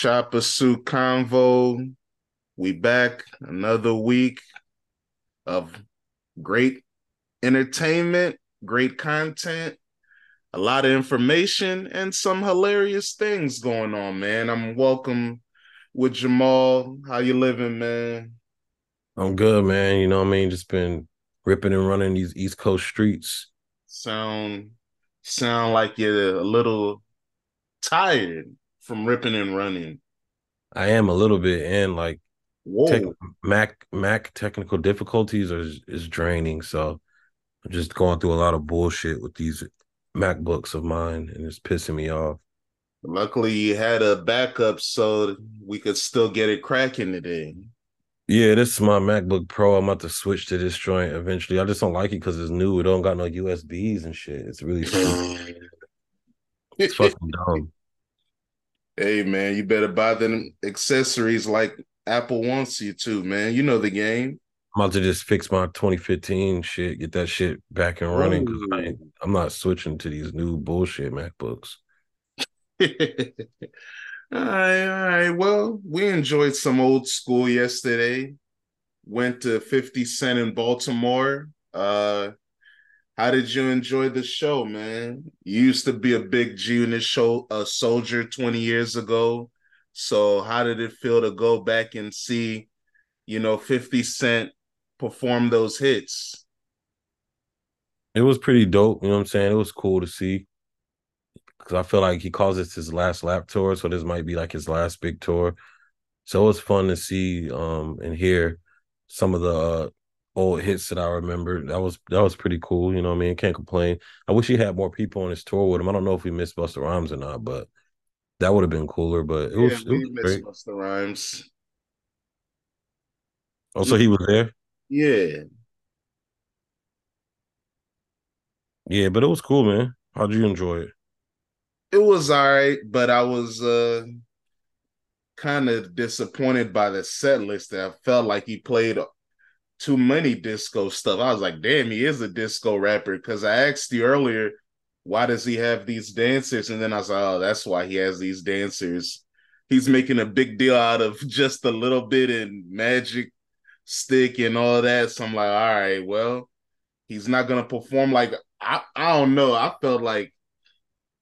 Choppa Suit Convo. We back another week of great entertainment, great content, a lot of information, and some hilarious things going on, man. I'm welcome with Jamal. How you living, man? I'm good, man. You know what I mean? Just been ripping and running these East Coast streets. Sound sound like you're a little tired from ripping and running. I am a little bit, and like tech, Mac Mac technical difficulties are is draining. So I'm just going through a lot of bullshit with these MacBooks of mine, and it's pissing me off. Luckily, you had a backup so we could still get it cracking today. Yeah, this is my MacBook Pro. I'm about to switch to this joint eventually. I just don't like it because it's new. It don't got no USBs and shit. It's really it's fucking dumb. Hey man, you better buy them accessories like Apple wants you to, man. You know the game. I'm about to just fix my 2015 shit, get that shit back and running because I'm not switching to these new bullshit MacBooks. all right, all right. Well, we enjoyed some old school yesterday. Went to 50 Cent in Baltimore. Uh how did you enjoy the show, man? You used to be a big G Unit show a soldier 20 years ago. So how did it feel to go back and see, you know, 50 Cent perform those hits? It was pretty dope. You know what I'm saying? It was cool to see because I feel like he calls this his last lap tour, so this might be like his last big tour. So it was fun to see um and hear some of the uh, old hits that I remember. That was that was pretty cool. You know what I mean? Can't complain. I wish he had more people on his tour with him. I don't know if we missed Busta Rhymes or not, but that would have been cooler. But it Yeah, was, it was great. Busta Rhymes. Also, he was there. Yeah. Yeah, but it was cool, man. How'd you enjoy it? It was all right, but I was uh kind of disappointed by the set list. That I felt like he played too many disco stuff. I was like, damn, he is a disco rapper. Cause I asked you earlier, why does he have these dancers? And then I was like, oh, that's why he has these dancers. He's making a big deal out of just a little bit in magic stick and all that. So I'm like, all right, well, he's not gonna perform like I, I don't know. I felt like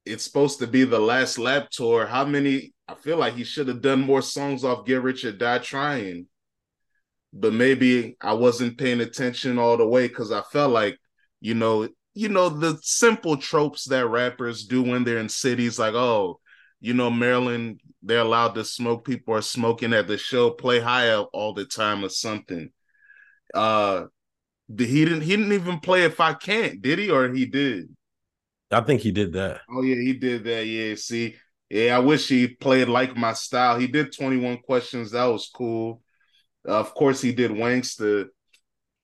it's supposed to be the last lap tour. How many? I feel like he should have done more songs off Get Rich or Die Trying. But maybe I wasn't paying attention all the way because I felt like, you know, you know, the simple tropes that rappers do when they're in cities, like, oh, you know, Maryland, they're allowed to smoke, people are smoking at the show, play high up all the time or something. Uh he didn't he didn't even play if I can't, did he? Or he did? I think he did that. Oh yeah, he did that. Yeah, see, yeah, I wish he played like my style. He did 21 questions. That was cool. Of course, he did Wankster.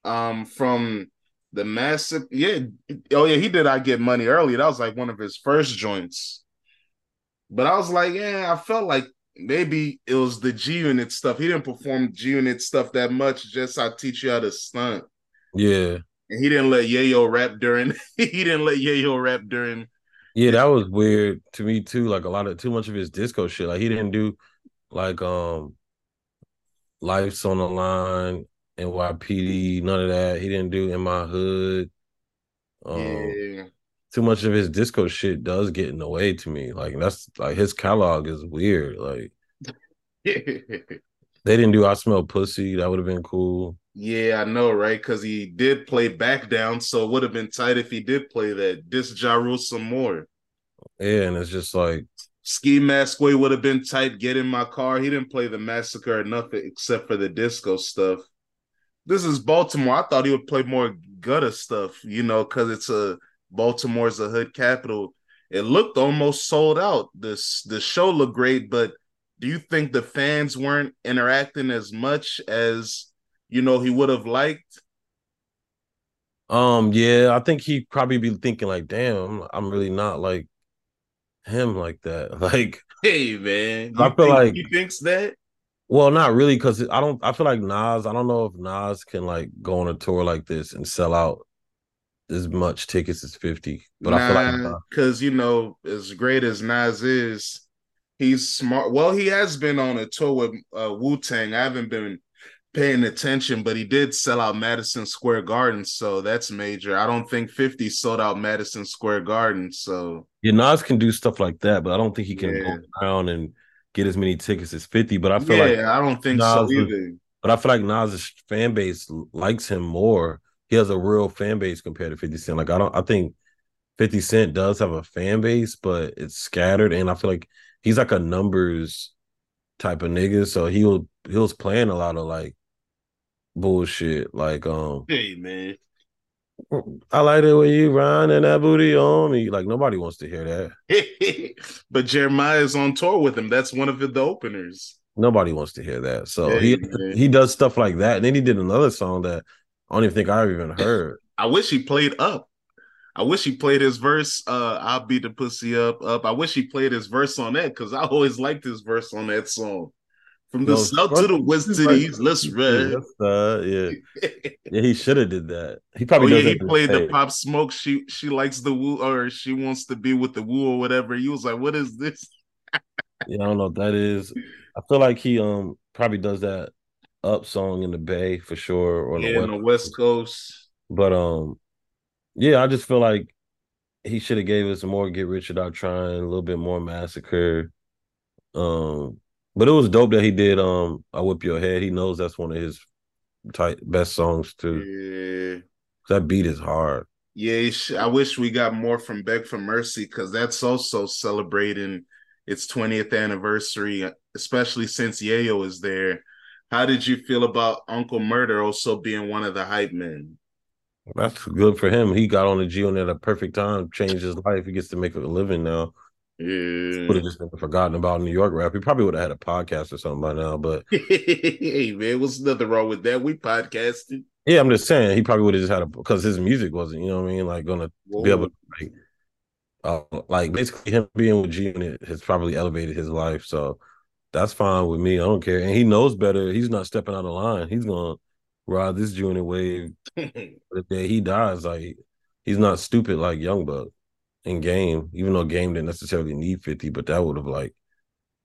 Um, from the massive, yeah. Oh yeah, he did. I get money early. That was like one of his first joints. But I was like, yeah, I felt like maybe it was the G Unit stuff. He didn't perform G Unit stuff that much. Just I teach you how to stunt. Yeah. And he didn't let Yayo rap during. he didn't let Yayo rap during Yeah, that was weird to me too. Like a lot of too much of his disco shit. Like he didn't do like um Life's on the Line, NYPD, none of that. He didn't do In My Hood. Um yeah. too much of his disco shit does get in the way to me. Like that's like his catalog is weird. Like they didn't do I Smell Pussy. That would have been cool. yeah, I know, right? Because he did play back down, so it would have been tight if he did play that. This Ja Rule some more. Yeah, and it's just like Ski Mask Way would have been tight. Get in my car. He didn't play the massacre enough except for the disco stuff. This is Baltimore. I thought he would play more gutter stuff, you know, because it's a Baltimore's a hood capital. It looked almost sold out. This the show looked great, but do you think the fans weren't interacting as much as you know he would have liked? um yeah, I think he'd probably be thinking like, damn, I'm really not like him like that. Like Hey man, I feel like- he thinks that. Well, not really, because I don't. I feel like Nas. I don't know if Nas can like go on a tour like this and sell out as much tickets as fifty. But I feel like because you know, as great as Nas is, He's smart. Well, he has been on a tour with uh, Wu Tang. I haven't been paying attention, but he did sell out Madison Square Garden, so that's major. I don't think 50 sold out Madison Square Garden, so yeah, Nas can do stuff like that, but I don't think he can Yeah. go around and get as many tickets as 50. But I feel yeah, like I don't think Nas so was- either. but I feel like Nas's fan base likes him more. He has a real fan base compared to 50 Cent. Like I don't I think 50 Cent does have a fan base, but it's scattered. And I feel like he's like a numbers type of nigga. So he will he was playing a lot of like bullshit. Like um Hey man, I like it when you riding that booty on me. Like nobody wants to hear that. but Jeremih's on tour with him. That's one of the openers. Nobody wants to hear that. So Yeah, he man. he does stuff like that. And then he did another song that I don't even think I've even heard. I wish he played up. I wish he played his verse. Uh, I'll beat the pussy up, up. I wish he played his verse on that because I always liked his verse on that song. From the Yo, south to the west to the east, let's. Yes, uh, yeah. Yeah, he should have did that. He probably. oh yeah, he played the pop smoke. She she likes the woo, or she wants to be with the woo or whatever. He was like, "What is this?" Yeah, I don't know what that is. I feel like he um probably does that up song in the Bay for sure or on yeah, the on West. the West Coast. But um, yeah, I just feel like he should have gave us more Get Rich Without Trying, a little bit more Massacre. Um, but it was dope that he did um I Whip Your Head. He knows that's one of his tight best songs too. Yeah. That beat is hard. Yeah, I wish we got more from Beg for Mercy because that's also celebrating its 20th anniversary, especially since Yayo is there. How did you feel about Uncle Murder also being one of the hype men? That's good for him. He got on the G on at a perfect time, changed his life. He gets to make a living now. Yeah. Would have just been forgotten about New York rap. He probably would have had a podcast or something by now. But hey man, what's nothing wrong with that? We podcasted. yeah, I'm just saying he probably would have just had a because his music wasn't, you know what I mean, like gonna be able to like uh, like basically him being with G Unit has probably elevated his life. So that's fine with me. I don't care. And he knows better. He's not stepping out of line. He's gonna ride this G Unit wave the day he dies. Like he's not stupid like Young Buck in game, even though game didn't necessarily need 50, but that would have like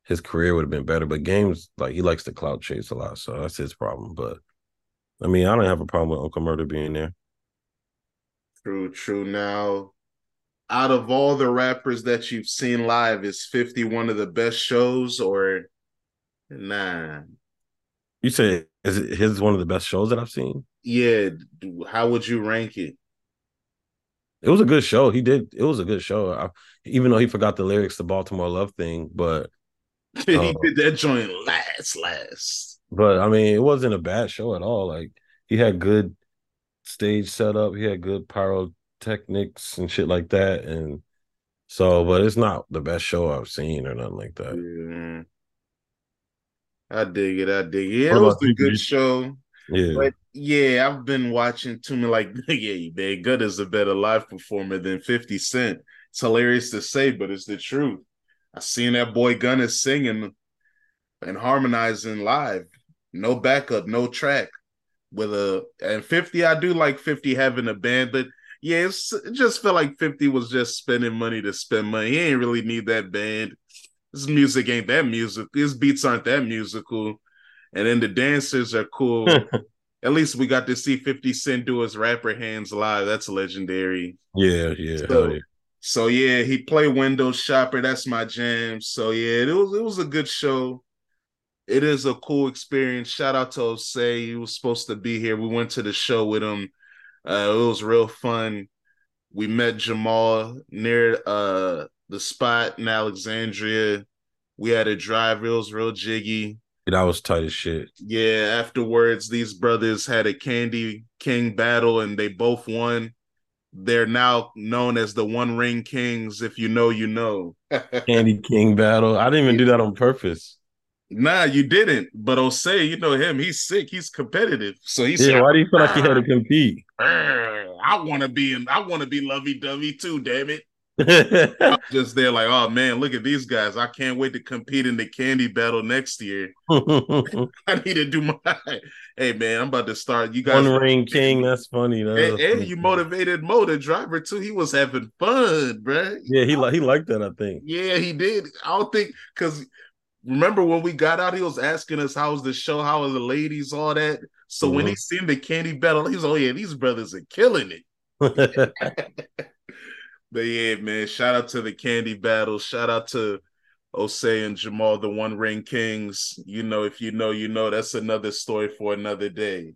his career would have been better. But games like he likes to clout chase a lot, so that's his problem. But I mean, I don't have a problem with Uncle Murder being there. True, true. Now, out of all the rappers that you've seen live, is 50 one of the best shows or nah? You say is it his one of the best shows that I've seen? Yeah, how would you rank it? It was a good show. He did. It was a good show. I, even though he forgot the lyrics to Baltimore Love thing, but he Oh. did that joint last, last. but I mean, it wasn't a bad show at all. Like he had good stage setup. He had good pyrotechnics and shit like that. And so, but it's not the best show I've seen or nothing like that. Yeah. I dig it. I dig it. Yeah, it was a good show. Yeah, But yeah, I've been watching too many like yeah, man, Gut is a better live performer than 50 Cent. It's hilarious to say, but it's the truth. I seen that boy Gunna singing and harmonizing live. No backup, no track. With a and 50, I do like 50 having a band, but yeah, it just felt like 50 was just spending money to spend money. He ain't really need that band. His music ain't that music. His beats aren't that musical. And then the dancers are cool. At least we got to see 50 Cent do his rapper hands live. That's legendary. yeah, yeah, So, yeah. so yeah, he played Windows Shopper. That's my jam. So yeah, it was it was a good show. It is a cool experience. Shout out to Osei. He was supposed to be here. We went to the show with him. Uh, it was real fun. We met Jamal near uh the spot in Alexandria. We had a drive. It was real jiggy. That was tight as shit. Yeah, afterwards, these brothers had a Candy King battle and they both won. They're now known as the One Ring Kings. If you know, you know. Candy King battle. I didn't even do that on purpose. nah, you didn't. But Osei, you know him. He's sick. He's competitive. So he Yeah, said, why do you feel like you had to compete? "Arr, "I want to be in. I want to be lovey dovey too. Damn it." Just there like, oh man, look at these guys. I can't wait to compete in the candy battle next year. I need to do my hey man, I'm about to start. You guys One Ring King, that's funny. That and, and you motivated Mo, the driver, too. He was having fun, bruh. Yeah, he like he liked that, I think. Yeah, he did. I don't think because remember when we got out, he was asking us how's the show, how are the ladies, all that. So when he mm-hmm. seen the candy battle, he's oh yeah, these brothers are killing it. But yeah, man, shout out to the candy battle. Shout out to Osei and Jamal, the One Ring Kings. You know, if you know, you know. That's another story for another day.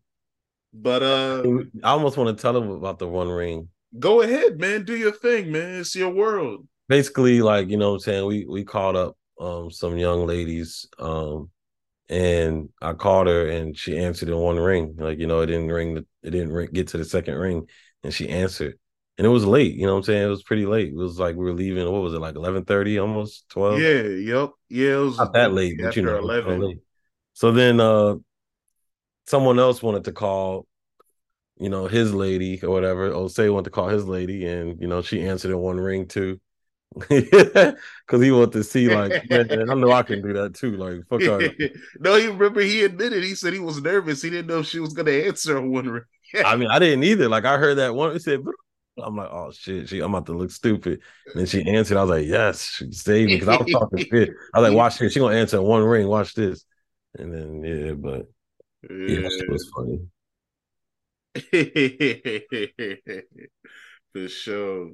But uh I almost want to tell him about the One Ring. go ahead, man. Do your thing, man. It's your world. Basically, like you know, what I'm saying we we called up um some young ladies um and I called her and she answered in one ring. Like you know, it didn't ring. The, it didn't ring, get to the second ring, and she answered. And it was late. You know what I'm saying? It was pretty late. It was like we were leaving. What was it like? Eleven thirty, almost twelve. yeah, yep. Yeah, it was not that late, but you know, 11. late. So then uh someone else wanted to call, you know, his lady or whatever. Osei wanted to call his lady, and you know, she answered in one ring too. Cause he wanted to see like, man, I know I can do that too. Like, fuck no, he remember he admitted he said he was nervous. He didn't know if she was gonna answer on one ring. I mean, I didn't either. Like, I heard that one. He said, I'm like, oh shit, she, I'm about to look stupid. And then she answered. I was like, yes, she saved me because I was talking shit. I was like, watch this. She gonna answer in one ring. Watch this. And then yeah, but yeah, that shit was funny. For sure.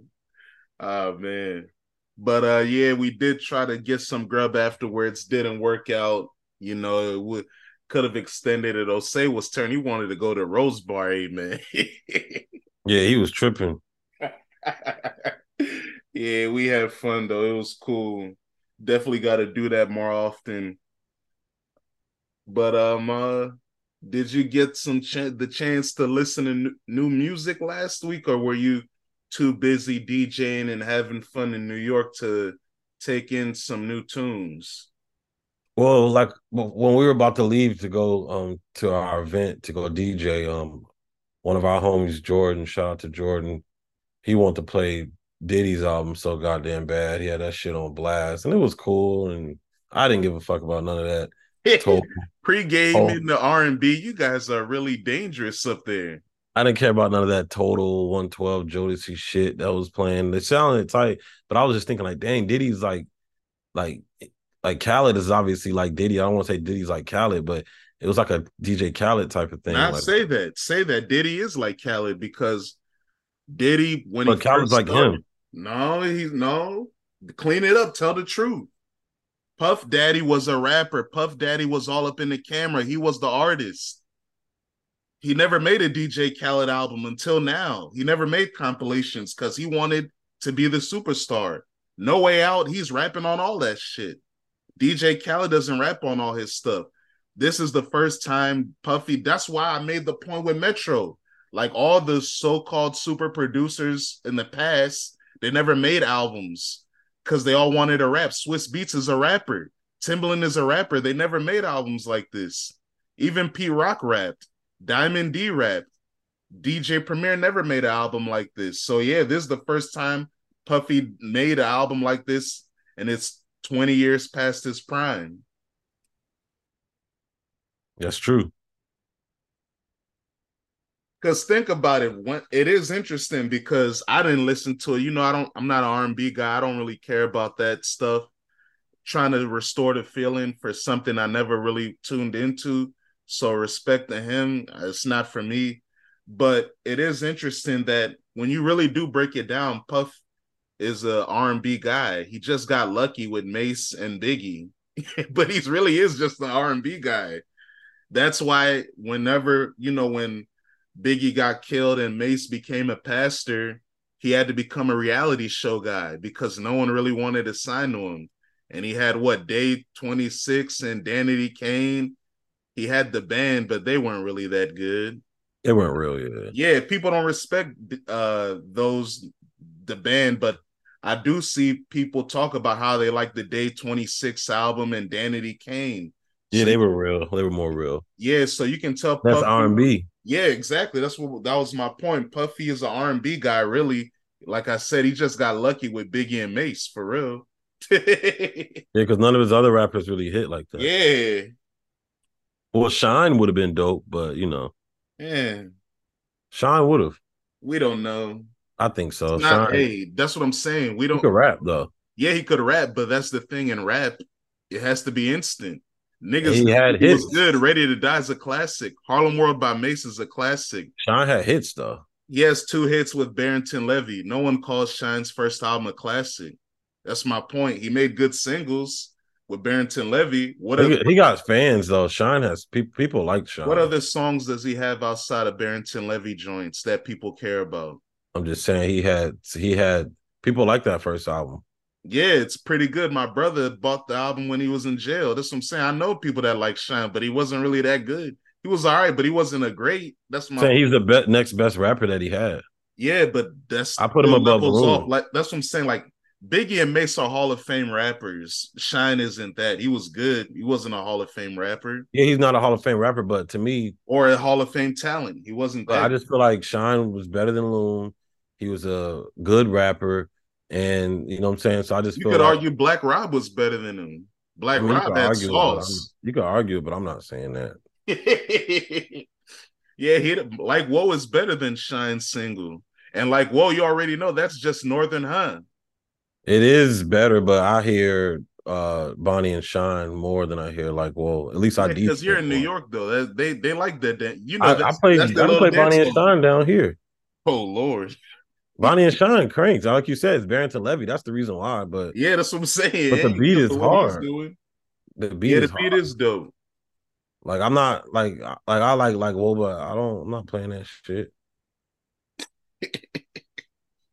Oh man. But uh yeah, we did try to get some grub afterwards. Didn't work out. You know, it would could have extended it. Osei was turn. He wanted to go to Rose Bar, eh, man. Yeah, he was tripping. yeah, we had fun though. It was cool. Definitely got to do that more often. But um, uh, did you get some ch- the chance to listen to n- new music last week, or were you too busy DJing and having fun in New York to take in some new tunes? Well, like when we were about to leave to go um to our event to go DJ, um one of our homies, Jordan, shout out to Jordan, he wanted to play Diddy's album so goddamn bad. He had that shit on blast, and it was cool. And I didn't give a fuck about none of that. Total. Pre-game Oh. in the R and B, you guys are really dangerous up there. I didn't care about none of that total 112 Jodeci shit that was playing. It sounded tight, but I was just thinking like, dang, Diddy's like, like, like Khaled is obviously like Diddy. I don't want to say Diddy's like Khaled, but it was like a DJ Khaled type of thing. I like, say that. Say that Diddy is like Khaled because Diddy when but he first like started- him. No, he's no. Clean it up. Tell the truth. Puff Daddy was a rapper. Puff Daddy was all up in the camera. He was the artist. He never made a DJ Khaled album until now. He never made compilations because he wanted to be the superstar. No way out. He's rapping on all that shit. DJ Khaled doesn't rap on all his stuff. This is the first time Puffy. That's why I made the point with Metro. Like all the so-called super producers in the past, they never made albums because they all wanted to rap. Swizz Beatz is a rapper. Timbaland is a rapper. They never made albums like this. Even Pete Rock rapped. Diamond D rapped. DJ Premier never made an album like this. So yeah, this is the first time Puffy made an album like this, and it's 20 years past his prime. That's true. Because think about it, when it is interesting because I didn't listen to it. You know, I don't. I'm not an R&B guy. I don't really care about that stuff. Trying to restore the feeling for something I never really tuned into. So respect to him. Uh, it's not for me, but it is interesting that when you really do break it down, Puff is a R&B guy. He just got lucky with Mase and Biggie, but he's really is just an R&B guy. That's why whenever you know when Biggie got killed and Mase became a pastor, he had to become a reality show guy because no one really wanted to sign to him. And he had what day 26 and Danity Kane. He had the band, but they weren't really that good. They weren't real, yeah. Yeah, people don't respect uh those the band, but I do see people talk about how they like the Day 26 album and Danity Kane. Yeah, So- they were real. They were more real. Yeah, so you can tell That's R and B. yeah, exactly. That's what that was my point. Puffy is an R and B guy, really. Like I said, he just got lucky with Biggie and Mase for real. yeah, because none of his other rappers really hit like that. Yeah. Well, Shyne would have been dope, but you know. Yeah. Shyne would have. We don't know. I think so. Not, hey, that's what I'm saying. We don't. He could rap though. Yeah, he could rap, but that's the thing in rap. It has to be instant. Niggas, he had hits. was good. Ready to Die is a classic. Harlem World by Mase is a classic. Shyne had hits though. He has two hits with Barrington Levy. No one calls Shyne's first album a classic. That's my point. He made good singles with Barrington Levy. What he, other, he got fans though. Shyne has people people like Shyne. What other songs does he have outside of Barrington Levy joints that people care about? I'm just saying he had he had people like that first album. Yeah, it's pretty good. My brother bought the album when he was in jail. That's what I'm saying. I know people that like Shyne, but he wasn't really that good. He was all right, but he wasn't a great. That's my saying he's the be- next best rapper that he had. Yeah, but that's I put him above off. Like that's what I'm saying. Like Biggie and Mase are Hall of Fame rappers. Shyne isn't that. He was good. He wasn't a Hall of Fame rapper. Yeah, he's not a Hall of Fame rapper, but to me, or a Hall of Fame talent, he wasn't. That. I just feel like Shyne was better than Loon. He was a good rapper. And you know what I'm saying? So I just you could like, argue Black Rob was better than him. Black I mean, Rob had sauce. You could argue, but I'm not saying that. yeah, he like Whoa is better than Shyne single. And like Whoa, you already know that's just Northern Hun. It is better, but I hear uh Bonnie and Shyne more than I hear like Whoa. At least I do. Because you're in New York though. They they like that. You know, I, I play I play Bonnie and Shyne down here. Oh Lord. Bonnie and Shyne cranks. Like you said, it's Barrington Levy. That's the reason why. But yeah, that's what I'm saying. But the beat is hard. The beat yeah, the beat is dope. Like I'm not like like I like like whoa, but I don't. I'm not playing that shit.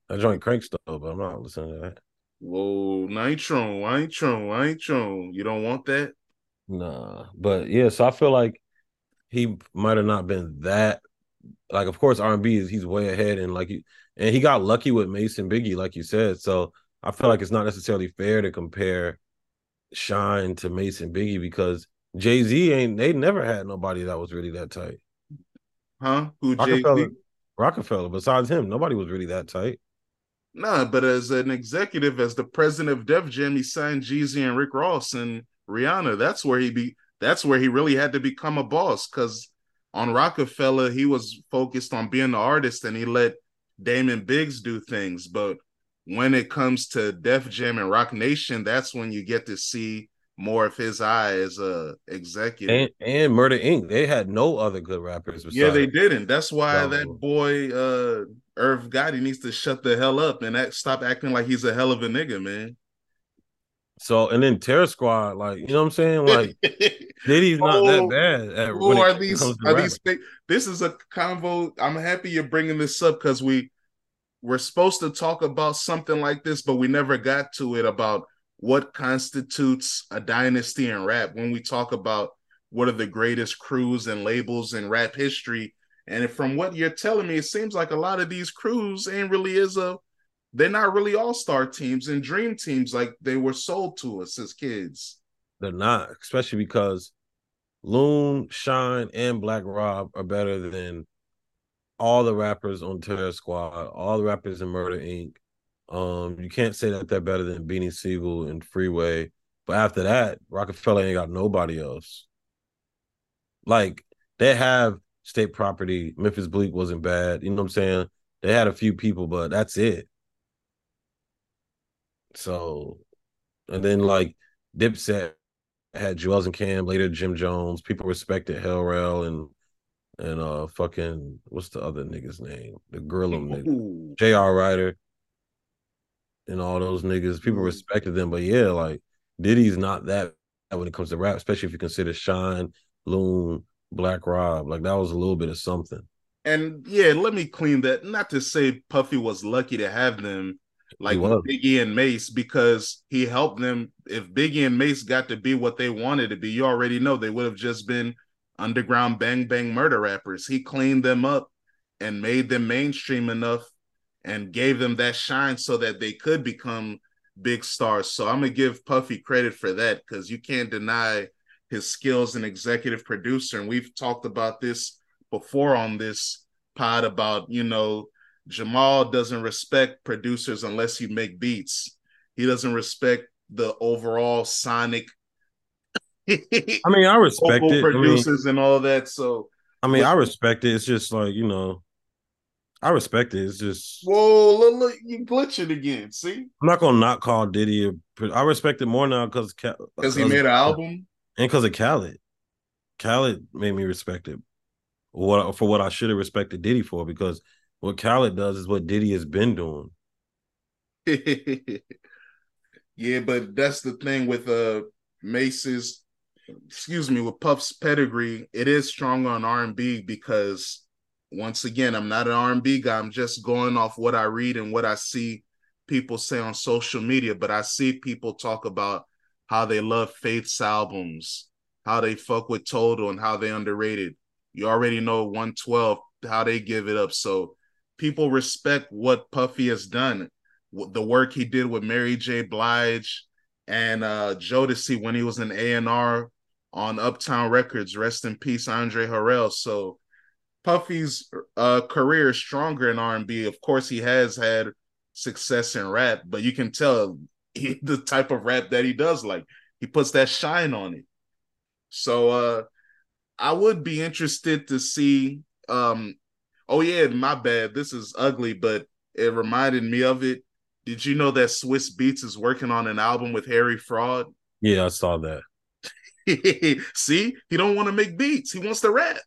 I joint cranks though, but I'm not listening to that. Whoa, Nitro, Nitro, Nitro. You don't want that? Nah, but yeah. So I feel like he might have not been that. Like, of course, R and B is he's way ahead, and like and he got lucky with Mason Biggie, like you said. So I feel like it's not necessarily fair to compare Shyne to Mason Biggie because Jay Z ain't they never had nobody that was really that tight. Huh? Who Roc-A-Fella, Roc-A-Fella. Besides him, nobody was really that tight. Nah, but as an executive, as the president of Def Jam, he signed Jeezy and Rick Ross and Rihanna. That's where he be. That's where he really had to become a boss. Because on Roc-A-Fella, he was focused on being the artist, and he let Damon Biggs do things, but when it comes to Def Jam and Roc Nation, that's when you get to see more of his eye as a executive. And, and Murder Inc. They had no other good rappers. Yeah, they didn't. That's why that boy uh Irv Gotti needs to shut the hell up and act, stop acting like he's a hell of a nigga, man. So and then Terror Squad, like you know what I'm saying, like Diddy's not oh, that bad. At, oh, who are these? Are these? This is a convo. I'm happy you're bringing this up because we we're supposed to talk about something like this, but we never got to it about what constitutes a dynasty in rap. When we talk about what are the greatest crews and labels in rap history, and from what you're telling me, it seems like a lot of these crews ain't really is a they're not really all-star teams and dream teams like they were sold to us as kids. They're not, especially because Loon, Shyne, and Black Rob are better than all the rappers on Terror Squad, all the rappers in Murder Inc. Um, you can't say that they're better than Beanie Sigel and Freeway. But after that, Roc-A-Fella ain't got nobody else. Like they have state property. Memphis Bleek wasn't bad. You know what I'm saying? They had a few people, but that's it. So, and then like Dipset had Juelz and Cam, later Jim Jones. People respected Hell Rell and and uh fucking what's the other nigga's name? The Gorilla nigga, J.R. Writer, and all those niggas. People respected them, but yeah, like Diddy's not that when it comes to rap, especially if you consider Shyne, Loon, Black Rob. Like that was a little bit of something. And yeah, let me clean that. Not to say Puffy was lucky to have them like Biggie and Mase because he helped them. If Biggie and Mase got to be what they wanted to be, you already know they would have just been underground bang bang murder rappers. He cleaned them up and made them mainstream enough and gave them that shine so that they could become big stars. So I'm gonna give Puffy credit for that because you can't deny his skills as an executive producer. And we've talked about this before on this pod about, you know, Jamal doesn't respect producers unless you make beats. He doesn't respect the overall sonic. I mean, I respect it. Producers I mean, and all that. So I mean, I respect it. It's just like you know, I respect it. It's just whoa, look, look you glitching again. See, I'm not gonna not call Diddy. A, I respect it more now because because he uh, made an uh, album and because of Khaled. Khaled made me respect it. What for what I should have respected Diddy for because what Khaled does is what Diddy has been doing. yeah, but that's the thing with uh Mase's excuse me, with Puff's pedigree, it is strong on R&B because once again, I'm not an R&B guy. I'm just going off what I read and what I see people say on social media, but I see people talk about how they love Faith's albums, how they fuck with Total and how they underrated. You already know 112 how they give it up. So people respect what Puffy has done, the work he did with Mary J. Blige and uh Jodeci when he was in A&R on Uptown Records. Rest in peace, Andre Harrell. So Puffy's uh, career is stronger in R&B. Of course, he has had success in rap, but you can tell he, the type of rap that he does. Like he puts that shine on it. So uh, I would be interested to see. Um, oh yeah, my bad. This is ugly, but it reminded me of it. Did you know that Swizz Beatz is working on an album with Harry Fraud? Yeah, I saw that. See, he don't want to make beats. He wants to rap.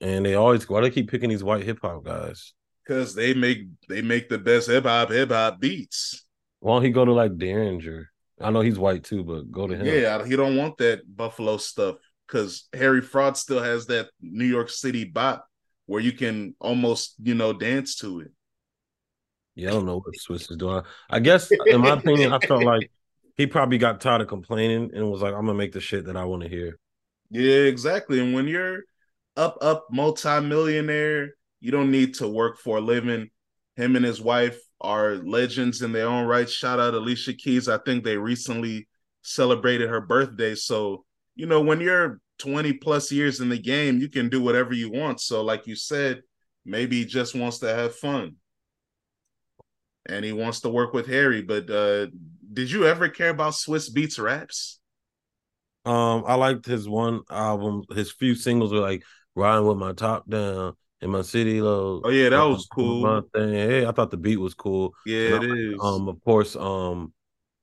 And they always why they keep picking these white hip hop guys? Because they make they make the best hip hop hip hop beats. Why don't he go to like Daringer? I know he's white too, but go to him. Yeah, he don't want that Buffalo stuff because Harry Fraud still has that New York City bop where you can almost you know dance to it. Yeah, I don't know what Swizz is doing. I guess in my opinion, I felt like he probably got tired of complaining and was like, I'm gonna make the shit that I want to hear. Yeah, exactly. And when you're up, up multi-millionaire, you don't need to work for a living. Him and his wife are legends in their own right. Shout out Alicia Keys. I think they recently celebrated her birthday. So, you know, when you're 20 plus years in the game, you can do whatever you want. So, like you said, maybe he just wants to have fun. And he wants to work with Harry, but uh did you ever care about Swizz Beatz raps? Um, I liked his one album. His few singles were like "Riding with My Top Down" and "My City Low." Oh yeah, that was cool. My thing. Hey, I thought the beat was cool. Yeah, and it I, is. Um, of course. Um,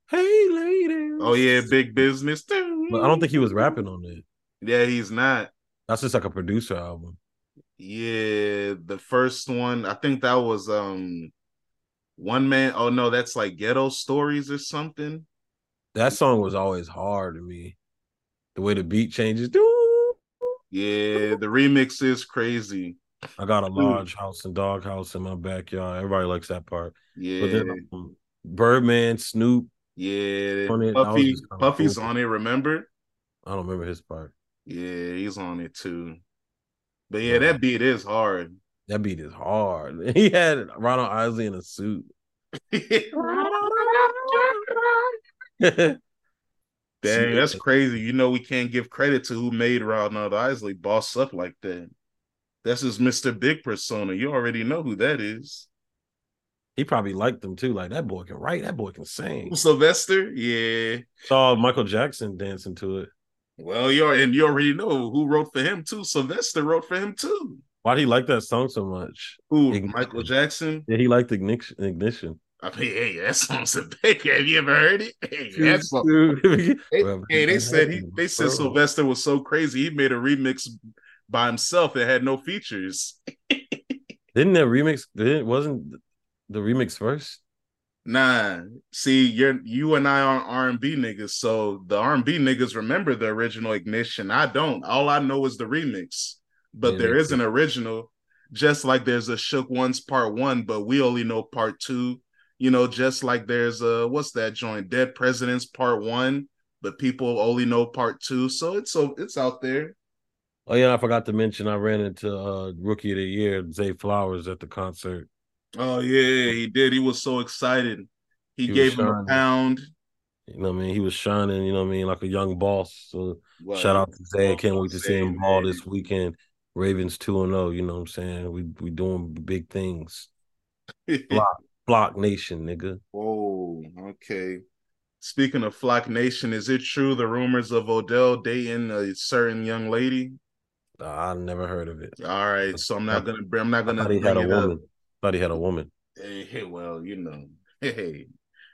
hey ladies. Oh yeah, big business. But I don't think he was rapping on it. Yeah, he's not. That's just like a producer album. Yeah, the first one. I think that was um one man. Oh no, that's like ghetto stories or something. That song was always hard to me. The way the beat changes. Yeah, the remix is crazy. I got a large house and dog house in my backyard. Everybody likes that part. Yeah. But then um, Birdman, Snoop. Yeah. On Puffy, Puffy's cool. on it, remember? I don't remember his part. Yeah, he's on it too. But yeah, that beat is hard. That beat is hard. He had Ronald Isley in a suit. Dang, that's crazy. You know, we can't give credit to who made Ronald Isley boss up like that. That's his Mr. Big persona. You already know who that is. He probably liked them too. Like that boy can write, that boy can sing. Sylvester, yeah. Saw Michael Jackson dancing to it. Well, you're and you already know who wrote for him too. Sylvester wrote for him too. Why did he like that song so much? Who, Ignition. Michael Jackson? Yeah, he liked Ignition. Ignition. I mean, hey, that song's a big. Have you ever heard it? Hey, that song. hey, hey, they said he. They said Sylvester was so crazy. He made a remix by himself that had no features. Didn't that remix? Didn't wasn't the remix first? Nah, see, you're you and I are R and B niggas, so the R and B niggas remember the original Ignition. I don't. All I know is the remix but yeah, there is an original, just like there's a Shook Ones Part One, but we only know Part Two. You know, just like there's a what's that joint, Dead Presidents Part One, but people only know Part Two. So it's so it's out there. Oh yeah, I forgot to mention I ran into uh Rookie of the Year Zay Flowers at the concert. Oh yeah, he did. He was so excited. He, he gave him a pound. You know what I mean? He was shining, you know what I mean, like a young boss. So shout out to Zay. I can't wait to see him ball this weekend Ravens two and zero. You know what I'm saying? We we doing big things. Block Block Nation, nigga. Whoa, okay. Speaking of Flock Nation, is it true the rumors of Odell dating a certain young lady? Uh, I never heard of it. All right, so I'm not gonna. I'm not gonna. He had a woman. Thought he had a woman. Hey, well, you know, hey,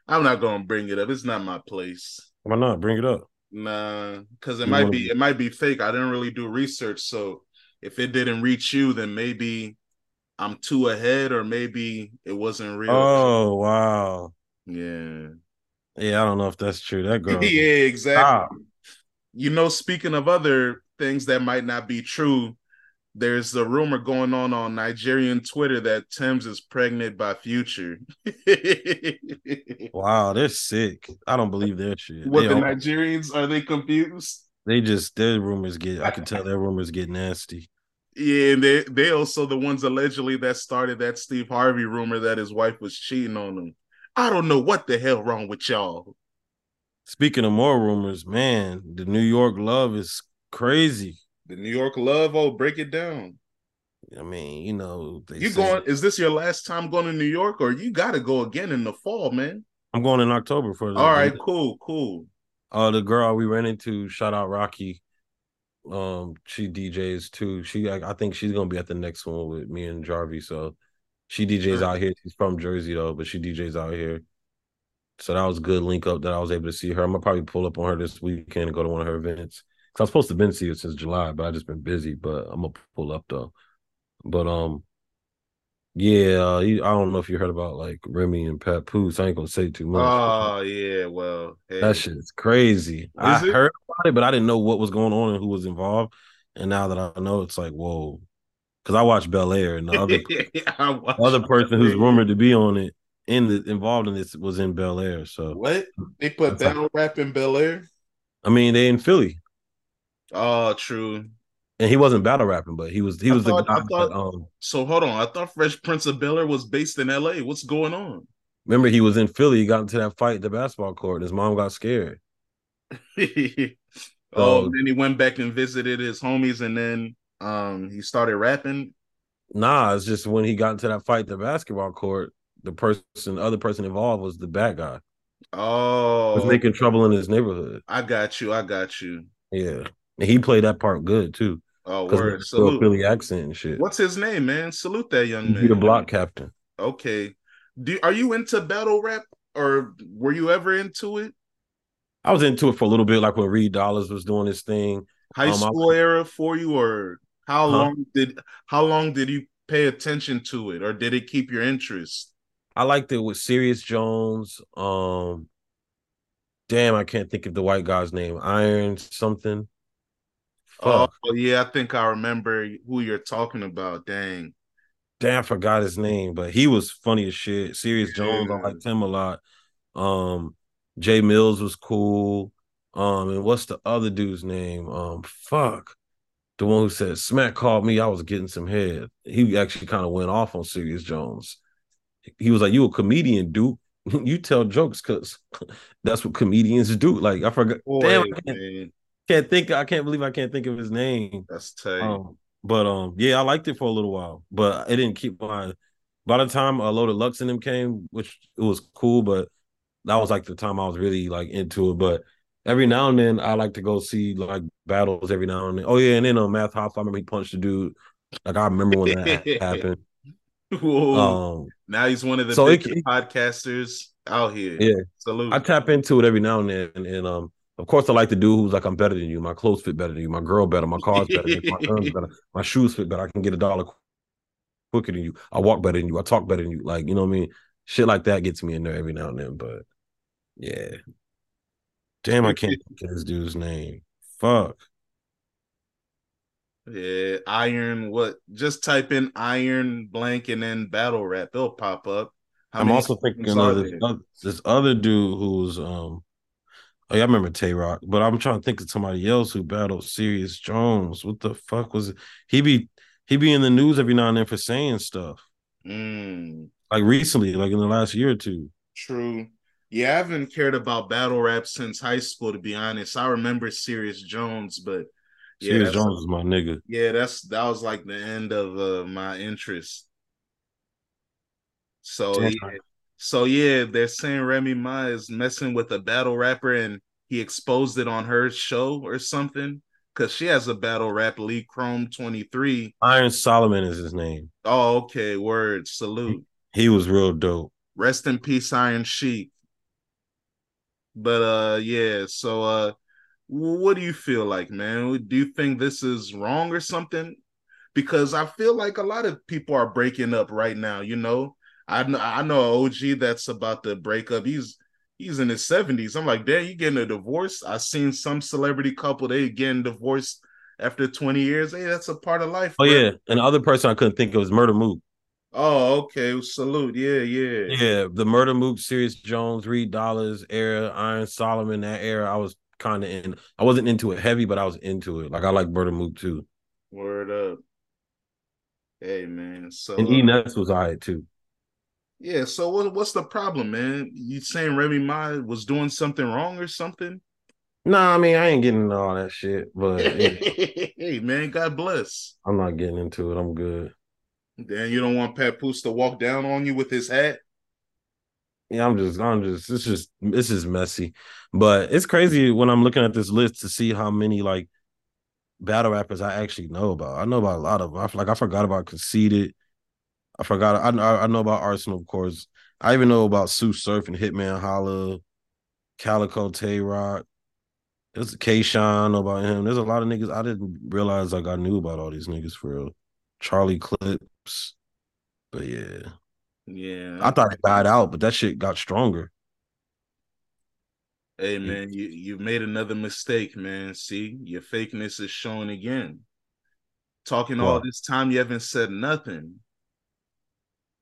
I'm not gonna bring it up. It's not my place. Why not? Bring it up. Nah, because it you might be it might be fake. I didn't really do research, so if it didn't reach you, then maybe I'm too ahead, or maybe it wasn't real. Oh wow. Yeah. Yeah, I don't know if that's true. That girl. yeah, exactly. You know, speaking of other things that might not be true, there's a rumor going on on Nigerian Twitter that Tems is pregnant by Future. wow, they're sick. I don't believe that shit. What they the Nigerians are they confused? They just their rumors get. I can tell their rumors get nasty. Yeah, and they they also the ones allegedly that started that Steve Harvey rumor that his wife was cheating on him. I don't know what the hell wrong with y'all. Speaking of more rumors, man, the New York love is crazy. The New York love, oh, break it down. I mean, you know, you going? Is this your last time going to New York, or you got to go again in the fall, man? I'm going in October for. All right, cool, cool. Uh, the girl we ran into, shout out Rocky. Um, she DJs too. She, I, I think she's gonna be at the next one with me and Jarvie. So she DJs out here. She's from Jersey though, but she DJs out here. So that was a good link up that I was able to see her. I'm gonna probably pull up on her this weekend and go to one of her events. Cause I was supposed to been see her since July, but I just been busy. But I'm gonna pull up though. But um, yeah, uh, I don't know if you heard about like Remy and Papoose. I ain't gonna say too much. Oh yeah, well hey. that shit is crazy. Is I it? heard about it, but I didn't know what was going on and who was involved. And now that I know, it's like whoa, because I watched Bel Air and the other the other person who's rumored to be on it in the involved in this was in Bel Air. So what they put battle like, rap in Bel Air? I mean, they in Philly. Oh, true. And he wasn't battle rapping, but he was he was thought, the guy. Thought, that, um, so hold on, I thought Fresh Prince of Bel Air was based in L.A. What's going on? Remember, he was in Philly. He got into that fight at the basketball court. And his mom got scared. oh, um, then he went back and visited his homies, and then um he started rapping. Nah, it's just when he got into that fight at the basketball court, the person, the other person involved was the bad guy. Oh, was making trouble in his neighborhood. I got you. I got you. Yeah, and he played that part good too. Oh, word. Salute. Philly accent and shit. What's his name, man? Salute that young man. Be the block captain. Okay. Do are you into battle rap or were you ever into it? I was into it for a little bit, like when Reed Dollaz was doing his thing. High um, school era for you, or how huh? long did how long did you pay attention to it, or did it keep your interest? I liked it with Serius Jones. Um, damn, I can't think of the white guy's name. Iron something. Fuck. Oh yeah, I think I remember who you're talking about. Dang. Damn, I forgot his name, but he was funny as shit. Serius yeah. Jones, I liked him a lot. Um, Jae Millz was cool. Um, and what's the other dude's name? Um, fuck. The one who said Smack called me, I was getting some head. He actually kind of went off on Serius Jones. He was like, You a comedian, dude. you tell jokes because that's what comedians do. Like I forgot. Boy, damn, I can't, can't, think. I can't believe I can't think of his name. That's tight. Um, but um, yeah, I liked it for a little while, but it didn't keep my. By the time a Loaded Lux in them came, which it was cool, but that was like the time I was really like into it. But every now and then I like to go see like battles every now and then. Oh yeah, and then on uh, Math Hoffa, I remember he punched a dude. Like I remember when that happened. Um, now he's one of the so it, podcasters out here. Yeah, salute. I tap into it every now and then, and, and um, of course, I like the dude who's like, I'm better than you. My clothes fit better than you. My girl better. My car's better. my guns better. My shoes fit better. I can get a dollar quicker than you. I walk better than you. I talk better than you. Like, you know what I mean? Shit like that gets me in there every now and then. But yeah. Damn, I can't think of this dude's name. Fuck. Yeah, iron. What? Just type in iron blank and then battle rap. It'll pop up. How I'm also thinking of this other, this other dude who's um. Oh, yeah, I remember Tay Rock, but I'm trying to think of somebody else who battled Serius Jones. What the fuck was it? He be he be in the news every now and then for saying stuff. Mm. Like recently, like in the last year or two. True. Yeah, I haven't cared about battle rap since high school, to be honest. I remember Serius Jones, but Yeah, Serius Jones is my nigga. Yeah, that's that was like the end of uh, my interest. So yeah, so yeah, they're saying Remy Ma is messing with a battle rapper, and he exposed it on her show or something because she has a battle rap league Chrome twenty three. Iron Solomon is his name. Oh, okay, word, salute. He was real dope. Rest in peace, Iron Sheik. But uh, yeah. So uh, what do you feel like, man? Do you think this is wrong or something? Because I feel like a lot of people are breaking up right now. You know, I know I know an OG that's about to break up. He's he's in his seventies. I'm like, damn, you getting a divorce? I seen some celebrity couple they getting divorced after 20 years. Hey, that's a part of life. Oh bro. yeah, and the other person I couldn't think of was Murder Mook. Oh, okay. Salute. Yeah, yeah. Yeah, the Murder Mook, Serius Jones, Reed Dollaz era, Iron Solomon, that era. I was kind of in. I wasn't into it heavy, but I was into it. Like I like Murder Mook too, Word up. Hey man. So and E Ness was alright too. Yeah, so what, what's the problem, man? You saying Remy Ma was doing something wrong or something? Nah, I mean I ain't getting into all that shit, but yeah, hey, man, God bless. I'm not getting into it. I'm good. Then you don't want Papoose to walk down on you with his hat? Yeah, I'm just, I'm just, it's just, this is messy, but it's crazy when I'm looking at this list to see how many like battle rappers I actually know about. I know about a lot of them. I like I forgot about Conceited. I forgot. I I know about Arsenal, of course. I even know about Sue Surf and Hitman Holla, Calicoe Tay Roc. There's K Shine, know about him. There's a lot of niggas I didn't realize like I knew about all these niggas for real. Charlie Clips. But yeah. Yeah. I thought it died out, but that shit got stronger. hey man, you you made another mistake, man. See, your fakeness is showing again. Talking all this time, you haven't said nothing.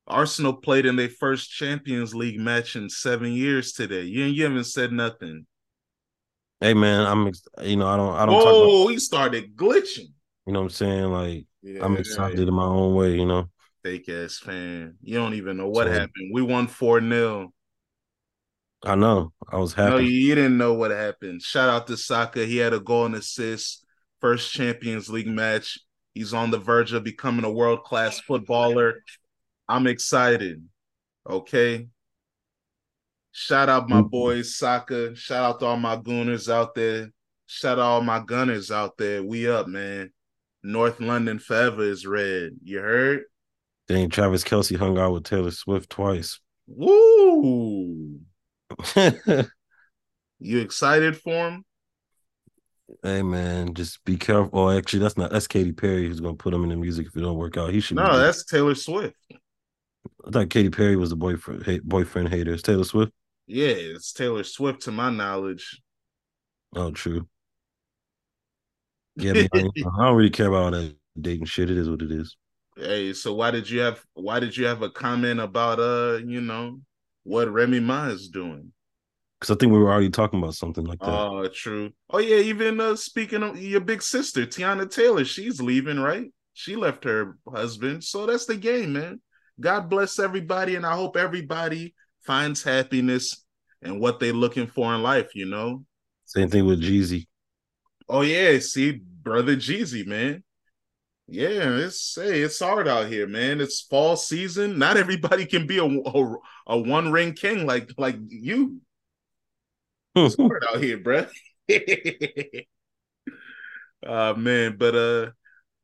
Arsenal played in their first Champions League match in seven years today. You, you haven't said nothing. Hey man, I'm you know, I don't I don't talk about Oh, he started glitching. you know what I'm saying? Like Yeah, I'm excited in my own way, you know. fake ass fan. You don't even know what So- happened. We won 4 0. I know. I was happy. No, you didn't know what happened. Shout out to Saka. He had a goal and assist. First Champions League match. He's on the verge of becoming a world class footballer. I'm excited. Okay. Shout out my Mhm. boys, Saka. Shout out to all my gooners out there. Shout out all my gunners out there. We up, man. North London forever is red. You heard? Dang, Travis Kelce hung out with Taylor Swift twice. Woo! You excited for him? Hey man, just be careful. Oh, actually, that's not that's Katy Perry who's gonna put him in the music if it don't work out. He should No, that's Taylor Swift. I thought Katy Perry was the boyfriend ha- boyfriend hater. It's Taylor Swift. Yeah, it's Taylor Swift to my knowledge. Oh, true. Yeah, I, I don't really care about all that dating shit. It is what it is. Hey, so why did you have why did you have a comment about uh, you know, what Remy Ma is doing? Because I think we were already talking about something like that. Oh, true. Oh yeah, even uh speaking of your big sister, Teyana Taylor, she's leaving, right? She left her husband. So that's the game, man. God bless everybody, and I hope everybody finds happiness and what they're looking for in life, you know. Same thing with Jeezy. Oh yeah, see, brother Jeezy, man. Yeah, it's hey, it's hard out here, man. It's fall season. Not everybody can be a a, a one ring king like like you. It's hard out here, bruh. uh man, but uh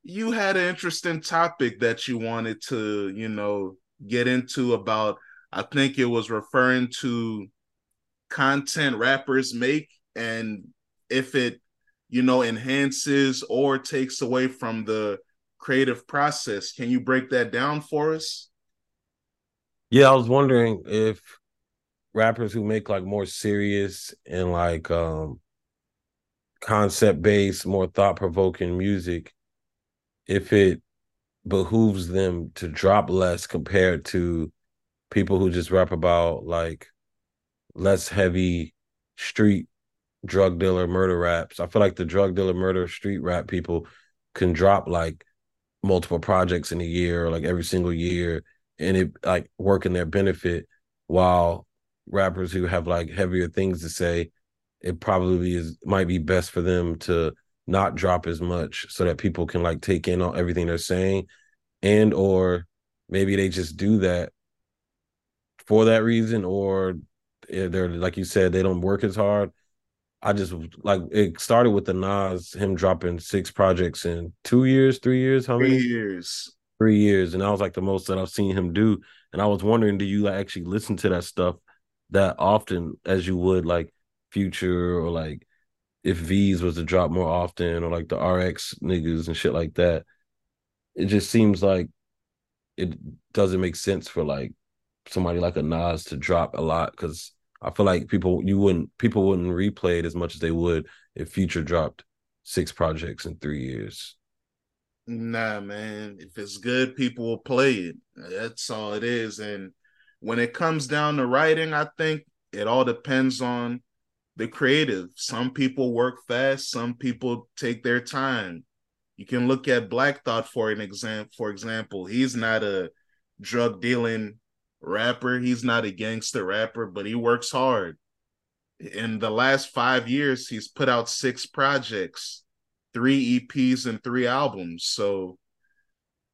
you had an interesting topic that you wanted to, you know, get into about I think it was referring to content rappers make and if it you know enhances or takes away from the creative process. Can you break that down for us? Yeah, I was wondering if rappers who make like more serious and like um concept based, more thought provoking music, if it behooves them to drop less compared to people who just rap about like less heavy street drug dealer murder raps. I feel like the drug dealer murder street rap people can drop like multiple projects in a year or like every single year and it like work in their benefit while rappers who have like heavier things to say it probably is might be best for them to not drop as much so that people can like take in on everything they're saying and or maybe they just do that for that reason or eh, they're like you said they don't work as hard. I just like it started with the nas him dropping six projects in two years three years how Three many? years. three years and that was like the most that i've seen him do. And i was wondering do you like actually listen to that stuff that often as you would like future or like if Veeze was to drop more often or like the rx niggas and shit like that it just seems like it doesn't make sense for like somebody like a Nas to drop a lot because I feel like people you wouldn't people wouldn't replay it as much as they would if Future dropped six projects in three years. Nah, man. If it's good, people will play it. That's all it is. And when it comes down to writing, I think it all depends on the creative. Some people work fast, some people take their time. You can look at Black Thought for an example. For example, he's not a drug dealing rapper. He's not a gangster rapper, but he works hard. In the last five years, he's put out six projects, three EPs and three albums. So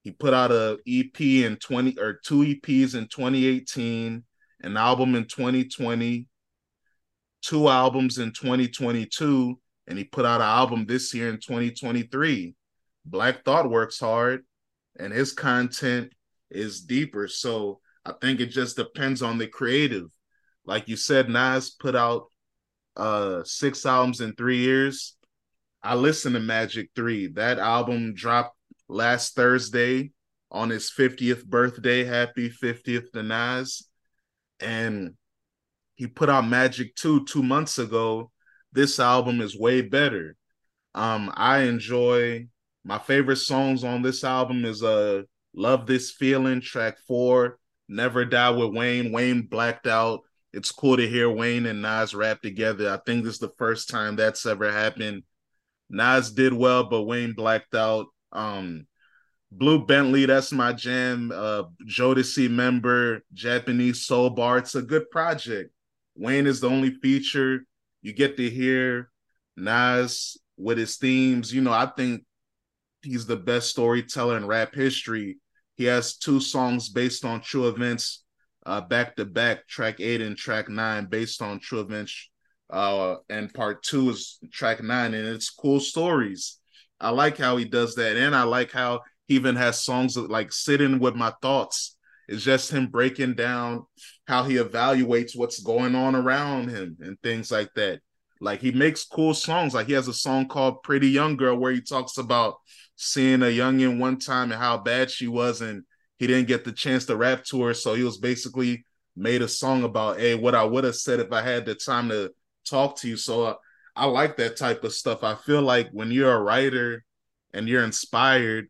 he put out a EP in 20 or two EPs in 2018, an album in 2020, two albums in 2022, and he put out an album this year in 2023. Black Thought works hard and his content is deeper. So I think it just depends on the creative. Like you said, Nas put out uh six albums in three years. I listened to Magic 3. That album dropped last Thursday on his 50th birthday. Happy 50th to Nas. And he put out Magic 2 two months ago. This album is way better. Um, I enjoy my favorite songs on this album is uh Love This Feeling, track four, Never Die with Wayne. Wayne blacked out. It's cool to hear Wayne and Nas rap together. I think this is the first time that's ever happened. Nas did well, but Wayne blacked out. Um, Blue Bentley, that's my jam. Uh, Jodeci member, Japanese soul bar. It's a good project. Wayne is the only feature. You get to hear Nas with his themes. You know, I think he's the best storyteller in rap history. He has two songs based on true events, uh, back to back, track eight and track nine, based on true events. Uh, and part two is track nine, and it's cool stories. I like how he does that, and I like how he even has songs like "Sitting with My Thoughts." It's just him breaking down how he evaluates what's going on around him and things like that. Like he makes cool songs. Like he has a song called "Pretty Young Girl" where he talks about seeing a youngin one time and how bad she was, and he didn't get the chance to rap to her. So he was basically made a song about, hey, what I would have said if I had the time to talk to you. So uh, I like that type of stuff. I feel like when you're a writer and you're inspired,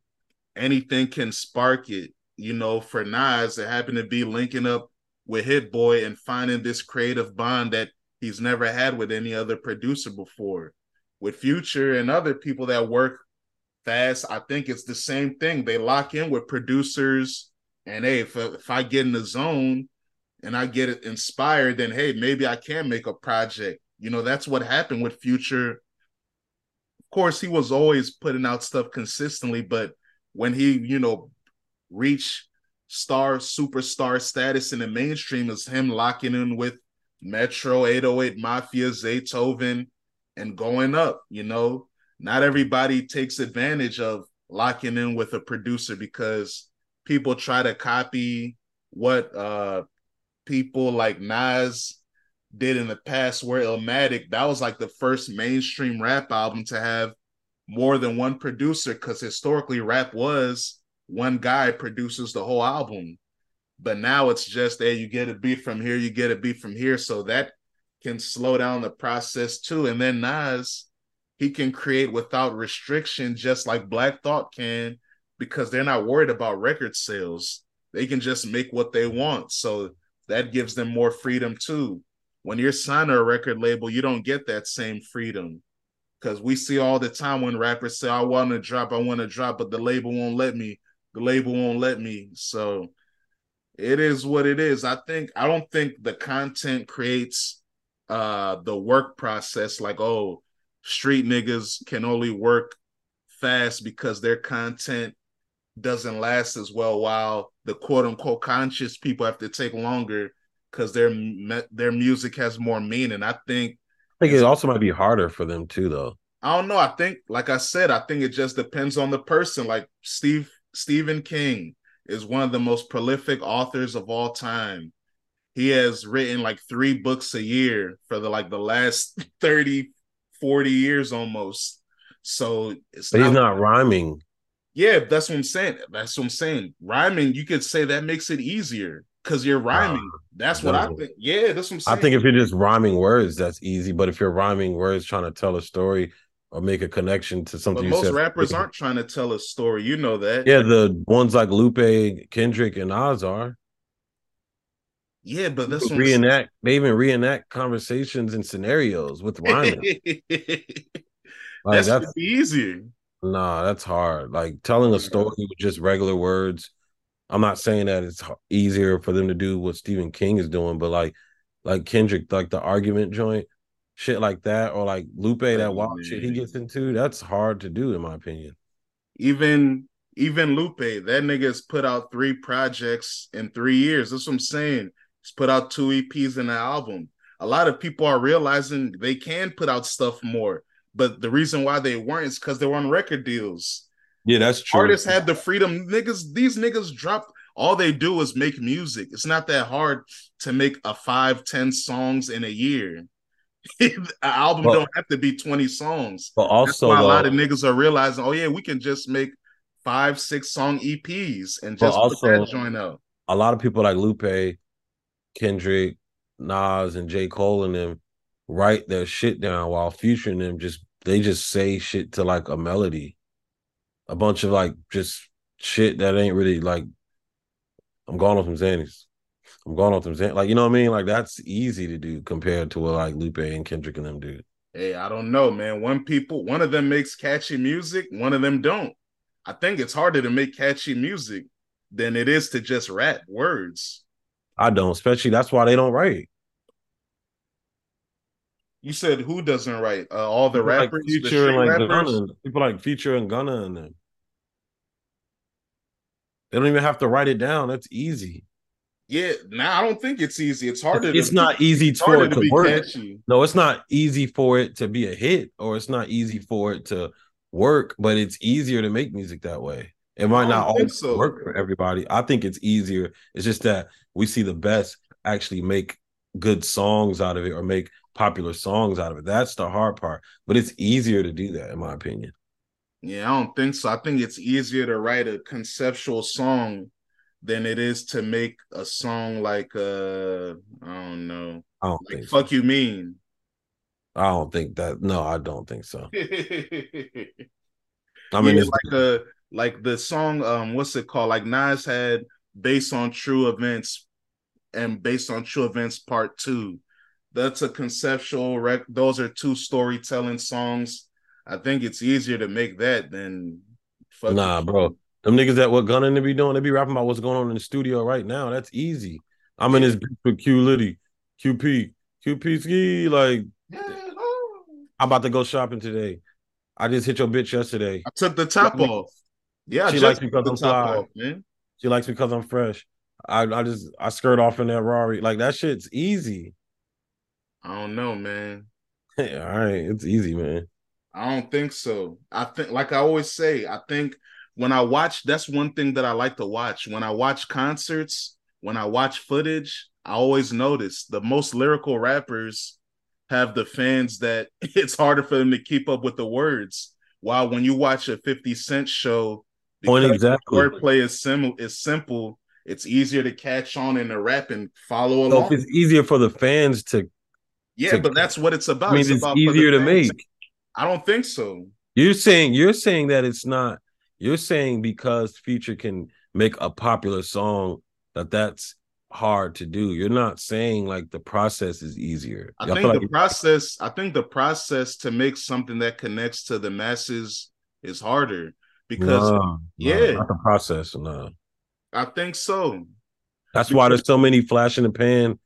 anything can spark it. You know, for Nas, it happened to be linking up with Hit Boy and finding this creative bond that he's never had with any other producer before. With Future and other people that work fast, I think it's the same thing. They lock in with producers, and hey, if, if I get in the zone and I get inspired, then hey, maybe I can make a project. You know, that's what happened with Future. Of course, he was always putting out stuff consistently, but when he, you know, reached star superstar status in the mainstream, is him locking in with Metro 808 Mafia, Zaytoven, and going up, you know? Not everybody takes advantage of locking in with a producer because people try to copy what uh people like Nas did in the past where Illmatic, that was like the first mainstream rap album to have more than one producer because historically rap was one guy produces the whole album. But now it's just hey, you get a beat from here, you get a beat from here. So that can slow down the process too. And then Nas, he can create without restriction, just like Black Thought can, because they're not worried about record sales. They can just make what they want. So that gives them more freedom too. When you're signed to a record label, you don't get that same freedom. Because we see all the time when rappers say, I want to drop, I want to drop, but the label won't let me. The label won't let me. So it is what it is. I think I don't think the content creates uh the work process like, oh, street niggas can only work fast because their content doesn't last as well while the quote unquote conscious people have to take longer because their their music has more meaning. I think I think it also might be harder for them too though. I don't know. I think like I said, I think it just depends on the person. Like Steve Stephen King is one of the most prolific authors of all time. He has written like three books a year for the like the last 30, 40 years almost. So it's but not, he's not rhyming. Yeah, that's what I'm saying. That's what I'm saying. Rhyming, you could say that makes it easier because you're rhyming. That's what I think. Yeah, that's what I'm saying. I think if you're just rhyming words, that's easy. But if you're rhyming words trying to tell a story or make a connection to something, but most said, rappers aren't trying to tell a story. You know that. Yeah, the ones like Lupe, Kendrick, and Nas are. Yeah, but that's reenact. They even reenact conversations and scenarios with rhyming. like, that's easier. Nah, that's hard. Like telling a story with just regular words. I'm not saying that it's easier for them to do what Stephen King is doing, but like, like Kendrick, like the argument joint, shit like that, or like Lupe, oh, that wild shit he gets into, that's hard to do, in my opinion. Even even Lupe, that nigga's put out three projects in three years. That's what I'm saying. He's put out two EPs and an album. A lot of people are realizing they can put out stuff more. But the reason why they weren't is because they were on record deals. Yeah, that's true. Artists had the freedom. Niggas, these niggas dropped. All they do is make music. It's not that hard to make a five, ten songs in a year. An album but, don't have to be 20 songs. But also, a lot of niggas are realizing, oh yeah, we can just make five, six song EPs and just also, put that joint out. A lot of people like Lupe, Kendrick, Nas, and J. Cole and them write their shit down while featuring them just they just say shit to like a melody. A bunch of like just shit that ain't really like I'm going off some Xannies. I'm going off them. Like, you know what I mean? Like that's easy to do compared to what like Lupe and Kendrick and them do. Hey, I don't know, man. One people, one of them makes catchy music, one of them don't. I think it's harder to make catchy music than it is to just rap words. I don't, especially that's why they don't write. You said who doesn't write? Uh, all the people rappers, like Future the like Gunna, people like Future and Gunna and them. They don't even have to write it down. That's easy. Yeah, now I don't think it's easy. It's harder. To it's, to, not easy it's for it to, to work. Catchy. No, it's not easy for it to be a hit, or it's not easy for it to work. But it's easier to make music that way. It might not always so. work for everybody. I think it's easier. It's just that we see the best actually make good songs out of it or make popular songs out of it. That's the hard part. But it's easier to do that, in my opinion. Yeah, I don't think so. I think it's easier to write a conceptual song than it is to make a song like uh I don't know. I don't like think fuck so. you mean. I don't think that no, I don't think so. I mean yeah, it's like a like the song um what's it called? Like Nas had based on true events and based on true events part two that's a conceptual rec. Those are two storytelling songs. I think it's easier to make that than. Nah, bro. Them niggas that what gunning to be doing, they be rapping about what's going on in the studio right now. That's easy. I'm in this beat with Q Liddy, QP, QP ski. Like, I'm about to go shopping today. I just hit your bitch yesterday. I took the top she off. Yeah, she likes me because I'm fly. Off, man. She likes me because I'm fresh. I, I just I skirt off in that Rari. Like that shit's easy. I don't know, man. All right, it's easy, man. I don't think so. I think, like I always say, I think when I watch, that's one thing that I like to watch. When I watch concerts, when I watch footage, I always notice the most lyrical rappers have the fans that it's harder for them to keep up with the words. While when you watch a 50 Cent show, Point exactly. wordplay is simple is simple, it's easier to catch on in the rap and follow along. So it's easier for the fans to yeah, to, but that's what it's about. I mean, it's, it's about easier to make. I don't think so. You're saying you're saying that it's not. You're saying because Future can make a popular song that that's hard to do. You're not saying like the process is easier. I think the process. I think the process to make something that connects to the masses is harder because no, yeah, not the process. No, I think so. That's because, why there's so many flash in the pan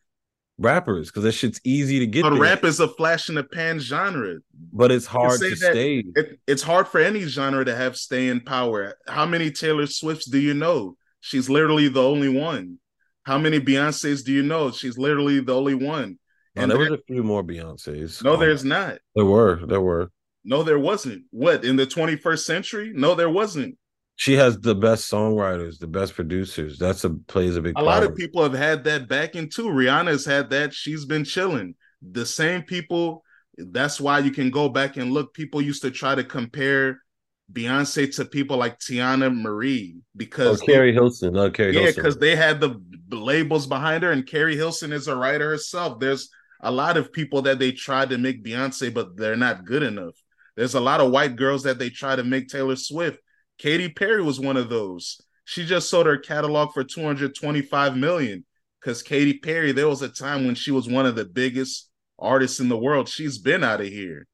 rappers because that shit's easy to get. But there. rap is a flash in the pan genre. but it's hard to stay. It, it's hard for any genre to have staying power. How many Taylor Swifts do you know? She's literally the only one. How many Beyonces do you know? She's literally the only one. No, And there there- was a few more Beyonces. no, Um, there's not. there were there were. No, there wasn't. What in the 21st century? No, there wasn't. She has the best songwriters, the best producers. That's a plays a big. A lot of people have had that backing too. Rihanna's had that. She's been chilling. The same people. That's why you can go back and look. People used to try to compare Beyonce to people like Teena Marie Oh, because they- Keri Hilson, no Carrie yeah, because they had the labels behind her, and Keri Hilson is a writer herself. There's a lot of people that they tried to make Beyonce, but they're not good enough. There's a lot of white girls that they try to make Taylor Swift. Katy Perry was one of those. She just sold her catalog for 225 million because Katy Perry, there was a time when she was one of the biggest artists in the world. She's been out of here.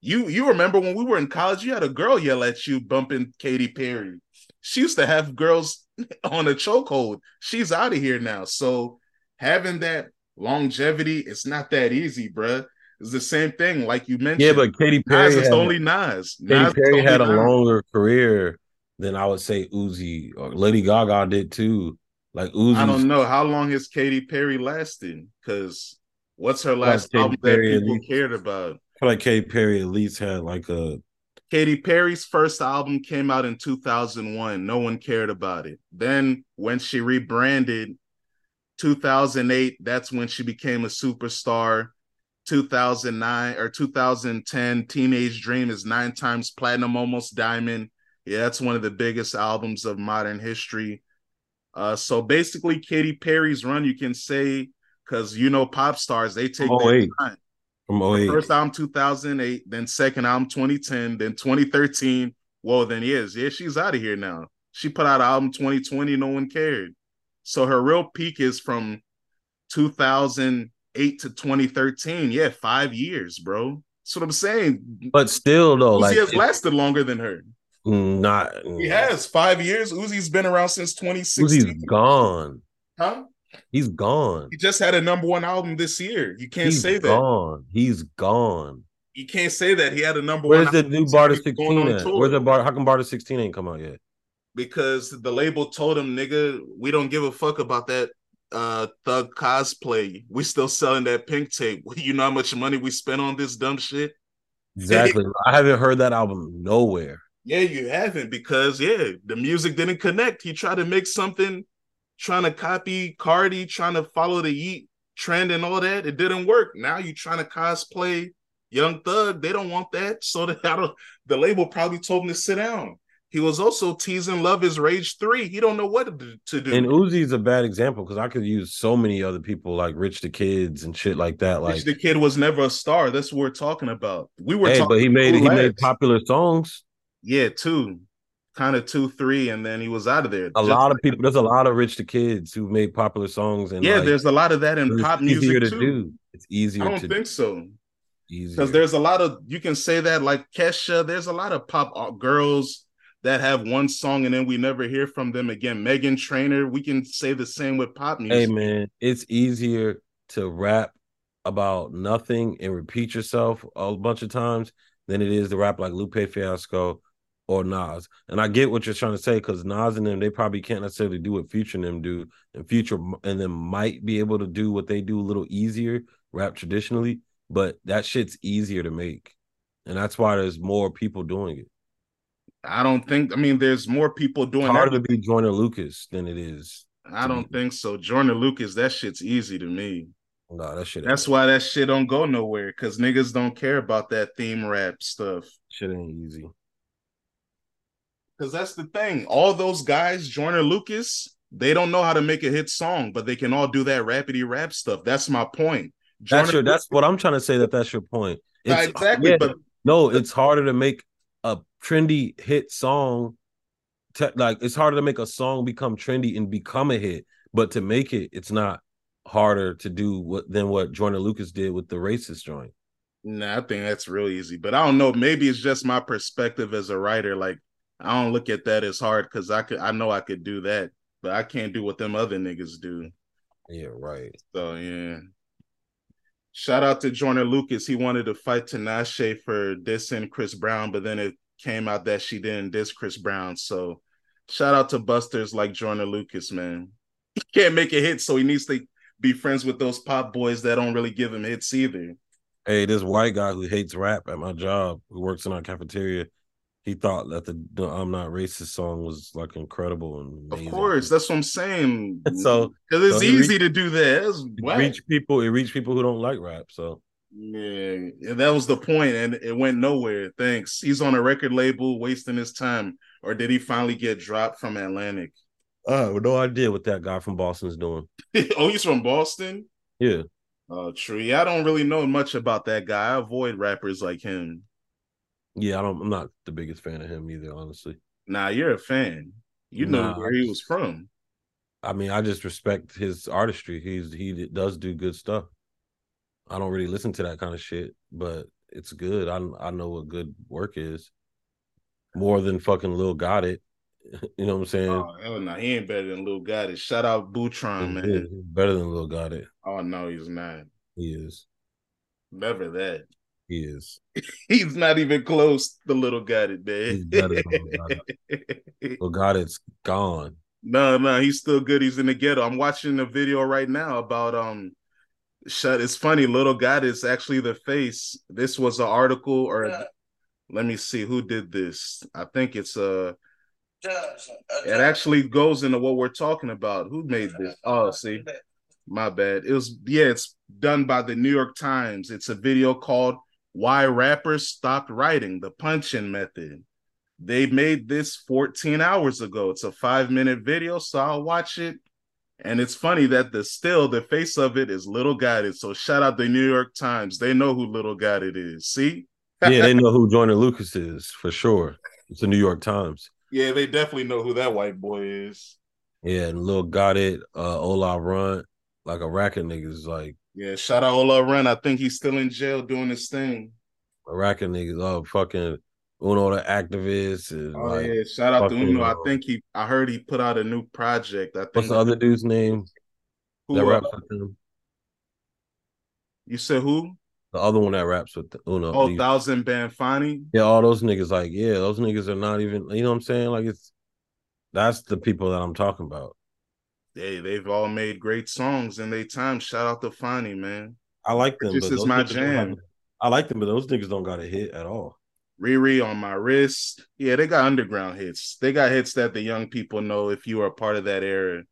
You you remember when we were in college, you had a girl yell at you bumping Katy Perry. She used to have girls on a chokehold. She's out of here now. So having that longevity, it's not that easy, bruh. It's the same thing, like you mentioned. yeah, but Katy Perry Nas had, only Nas. Katy Nas Perry had a Nas. longer career than I would say Uzi or Lady Gaga did too. Like Uzi, I don't know how long has Katy Perry lasted. Because what's her last Katy album Perry that at people least. cared about? I feel like Katy Perry at least had like a Katy Perry's first album came out in 2001. No one cared about it. Then when she rebranded 2008, that's when she became a superstar. 2009 or 2010 Teenage Dream is 9 times platinum almost diamond. Yeah, that's one of the biggest albums of modern history. Uh so basically Katy Perry's run you can say cuz you know pop stars they take Oh, their time. from 08. First album 2008, then second album 2010, then 2013. Well, then yes, yeah, she's out of here now. She put out an album 2020, no one cared. So her real peak is from 2008 to 2013. Yeah, five years, bro. That's what I'm saying. But still though, Uzi like has it- lasted longer than her. not He has five years. Uzi's been around since 2016. Uzi's gone. Huh? He's gone. He just had a number one album this year. You can't He's say that. He's gone. He's gone. You can't say that he had a number Where's one. Where's the new. Barter 16 at? Where's the Bar? How come Barter 16 ain't come out yet? because the label told him, nigga, we don't give a fuck about that uh thug cosplay. We still selling that pink tape. You know how much money we spent on this dumb shit? Exactly. I haven't heard that album nowhere. Yeah, you haven't because yeah, the music didn't connect. He tried to make something trying to copy Cardi, trying to follow the Yeet trend and all that. It didn't work. Now you're trying to cosplay Young Thug. They don't want that. So the, I don't, the label probably told him to sit down. He was also teasing Luv Is Rage 3. He don't know what to, do. And Uzi's a bad example because I could use so many other people like Rich the Kids and shit like that. Like, Rich the Kid was never a star. That's what we're talking about. We were hey, talking but he made he made popular songs. Yeah, two. Kind of two, three, and then he was out of there. A lot of like- people. There's a lot of Rich the Kids who made popular songs and Yeah, like, there's a lot of that in pop easier music to too. do. It's I easier don't to think so. because there's a lot of you can say that like Kesha. There's a lot of pop uh, girls that have one song and then we never hear from them again. Meghan Trainor. We can say the same with pop music. Hey man, it's easier to rap about nothing and repeat yourself a bunch of times than it is to rap like Lupe Fiasco or Nas. And I get what you're trying to say because Nas and them they probably can't necessarily do what Future and them do, and Future and them might be able to do what they do a little easier, rap traditionally. But that shit's easier to make, and that's why there's more people doing it. I don't think. I mean, there's more people It's doing harder that. to be Joyner Lucas than it is. I don't think so. Joyner Lucas, that shit's easy to me. No, that shit. That's why that shit don't go nowhere because niggas don't care about that theme rap stuff. shit ain't easy. Because that's the thing. All those guys, Joyner Lucas, they don't know how to make a hit song, but they can all do that rapidy rap stuff. That's my point. That's Jordan your. That's what I'm trying to say. That that's your point. It's, exactly. yeah, But no, it's harder to make a trendy hit song. Like it's harder to make a song become trendy and become a hit, but to make it, it's not harder to do what than what Joyner Lucas did with the racist joint. nah, I think that's real easy. But I don't know. Maybe it's just my perspective as a writer. Like I don't look at that as hard because I could. I know I could do that, but I can't do what them other niggas do. Yeah, right. So yeah. Shout out to Joyner Lucas. He wanted to fight Tinashe for dissing Chris Brown, but then it came out that she didn't diss Chris Brown. So shout out to busters like Joyner Lucas, man. He can't make a hit, so he needs to be friends with those pop boys that don't really give him hits either. Hey, this white guy who hates rap at my job, who works in our cafeteria, he thought that the, the "I'm Not Racist" song was like incredible and amazing. of course that's what I'm saying. so because it's so easy to do that. It reach people. It reach people who don't like rap. So yeah, that was the point, and it went nowhere. Thanks. He's on a record label, wasting his time, or did he finally get dropped from Atlantic? Oh, no idea what that guy from Boston's doing. oh, he's from Boston. Yeah. Oh, true. Yeah, I don't really know much about that guy. I avoid rappers like him. Yeah, I don't. I'm not the biggest fan of him either, honestly. Nah, you're a fan. You know where he was from. I mean, I just respect his artistry. He's he does do good stuff. I don't really listen to that kind of shit, but it's good. I I know what good work is. More than fucking Lil Gotit. You know what I'm saying? Oh hell no, he ain't better than Lil Gotit. Shout out Bootron, man. Better than Lil Gotit. Oh no, he's not. He is. Never that. He is. He's not even close The Little Gotti, man. He's better than Little Gotti. has gone. No, no, he's still good. He's in the ghetto. I'm watching a video right now about um shut. It's funny, Little Gotti is actually the face. This was an article, or yeah. let me see who did this. I think it's uh it actually goes into what we're talking about. Who made this? Oh, see, my bad. It was yeah, it's done by the New York Times. It's a video called why rappers stopped writing the punch-in method. They made this 14 hours ago. It's a five minute video, so I'll watch it. And it's funny that the still the face of it is Little Got So shout out the New York Times. They know who Little Got is. See? yeah, they know who Joyner Lucas is for sure. It's the New York Times. Yeah, they definitely know who that white boy is. Yeah, and Lil Gotit, uh Ola Runt, like a racket niggas like yeah, shout out Ola Runt. I think he's still in jail doing his thing. Iraqi niggas, oh fucking Uno the activists. And oh like, yeah, shout out to Uno. I uh, think he I heard he put out a new project. I think what's the other dude's name? Who that raps with him? You said who? The other one that raps with Uno. Oh, Thouxanbanfauni. Yeah, all those niggas like, yeah, those niggas are not even you know what I'm saying? Like it's that's the people that I'm talking about hey, they've all made great songs in their time. Shout out to Fauni, man. I like them. This is my jam. I like them, but those niggas don't got a hit at all. Riri on my wrist. Yeah, they got underground hits. They got hits that the young people know if you are part of that era.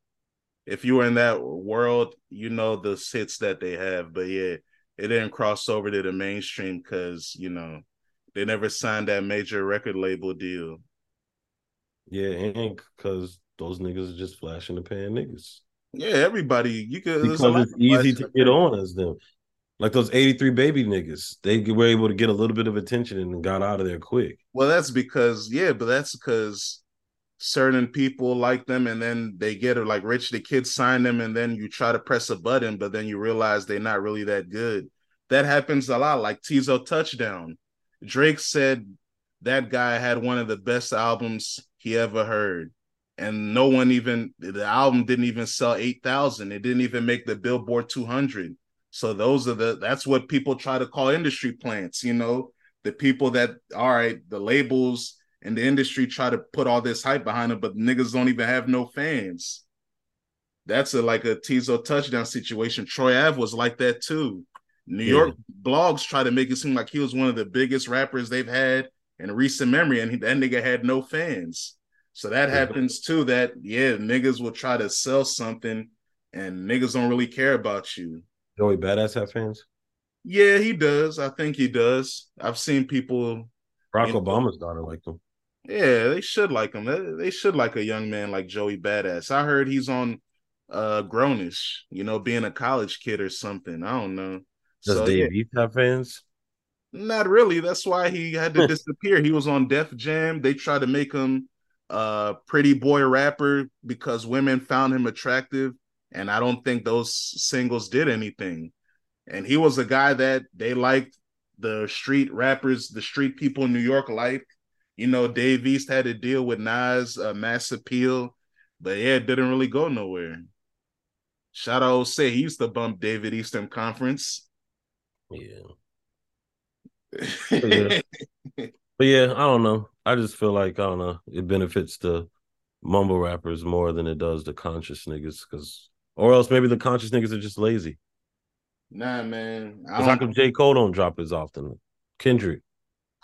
If you were in that world, you know the hits that they have. But yeah, it didn't cross over to the mainstream because, you know, they never signed that major record label deal. Yeah, and because those niggas are just flashing the pan niggas. Yeah, everybody. You could because it's easy to get on as them. Like those 83 baby niggas, they were able to get a little bit of attention and got out of there quick. Well, that's because, yeah, but that's because certain people like them and then they get it like Rich the Kid sign them and then you try to press a button, but then you realize they're not really that good. That happens a lot, like Teezo Touchdown. Drake said that guy had one of the best albums he ever heard and no one even the album didn't even sell 8000 it didn't even make the billboard 200 so those are the that's what people try to call industry plants you know? The people that all right the labels and the industry try to put all this hype behind them but niggas don't even have no fans. That's a like a Teezo touchdown situation. Troy ave was like that too. New yeah. york blogs try to make it seem like he was one of the biggest rappers they've had in recent memory and he, that nigga had no fans so that yeah. happens too. That yeah, niggas will try to sell something, and niggas don't really care about you. Joey Badass have fans. Yeah, he does. I think he does. I've seen people. Barack Obama's daughter like him. Yeah, they should like him. They, they should like a young man like Joey Badass. I heard he's on uh Grown-ish, you know, being a college kid or something. I don't know. Does so, Dave yeah. have fans? Not really. That's why he had to disappear. He was on Def Jam. They tried to make him uh pretty boy rapper because women found him attractive and i don't think those singles did anything and he was a guy that they liked the street rappers the street people in new york liked you know dave east had to deal with nas uh, mass appeal but yeah it didn't really go nowhere shout out say he used to bump david eastern conference Yeah. But yeah. but yeah, I don't know. I just feel like I don't know. It benefits the mumble rappers more than it does the conscious niggas, because or else maybe the conscious niggas are just lazy. Nah, man. Because how come J Cole don't drop as often? Kendrick,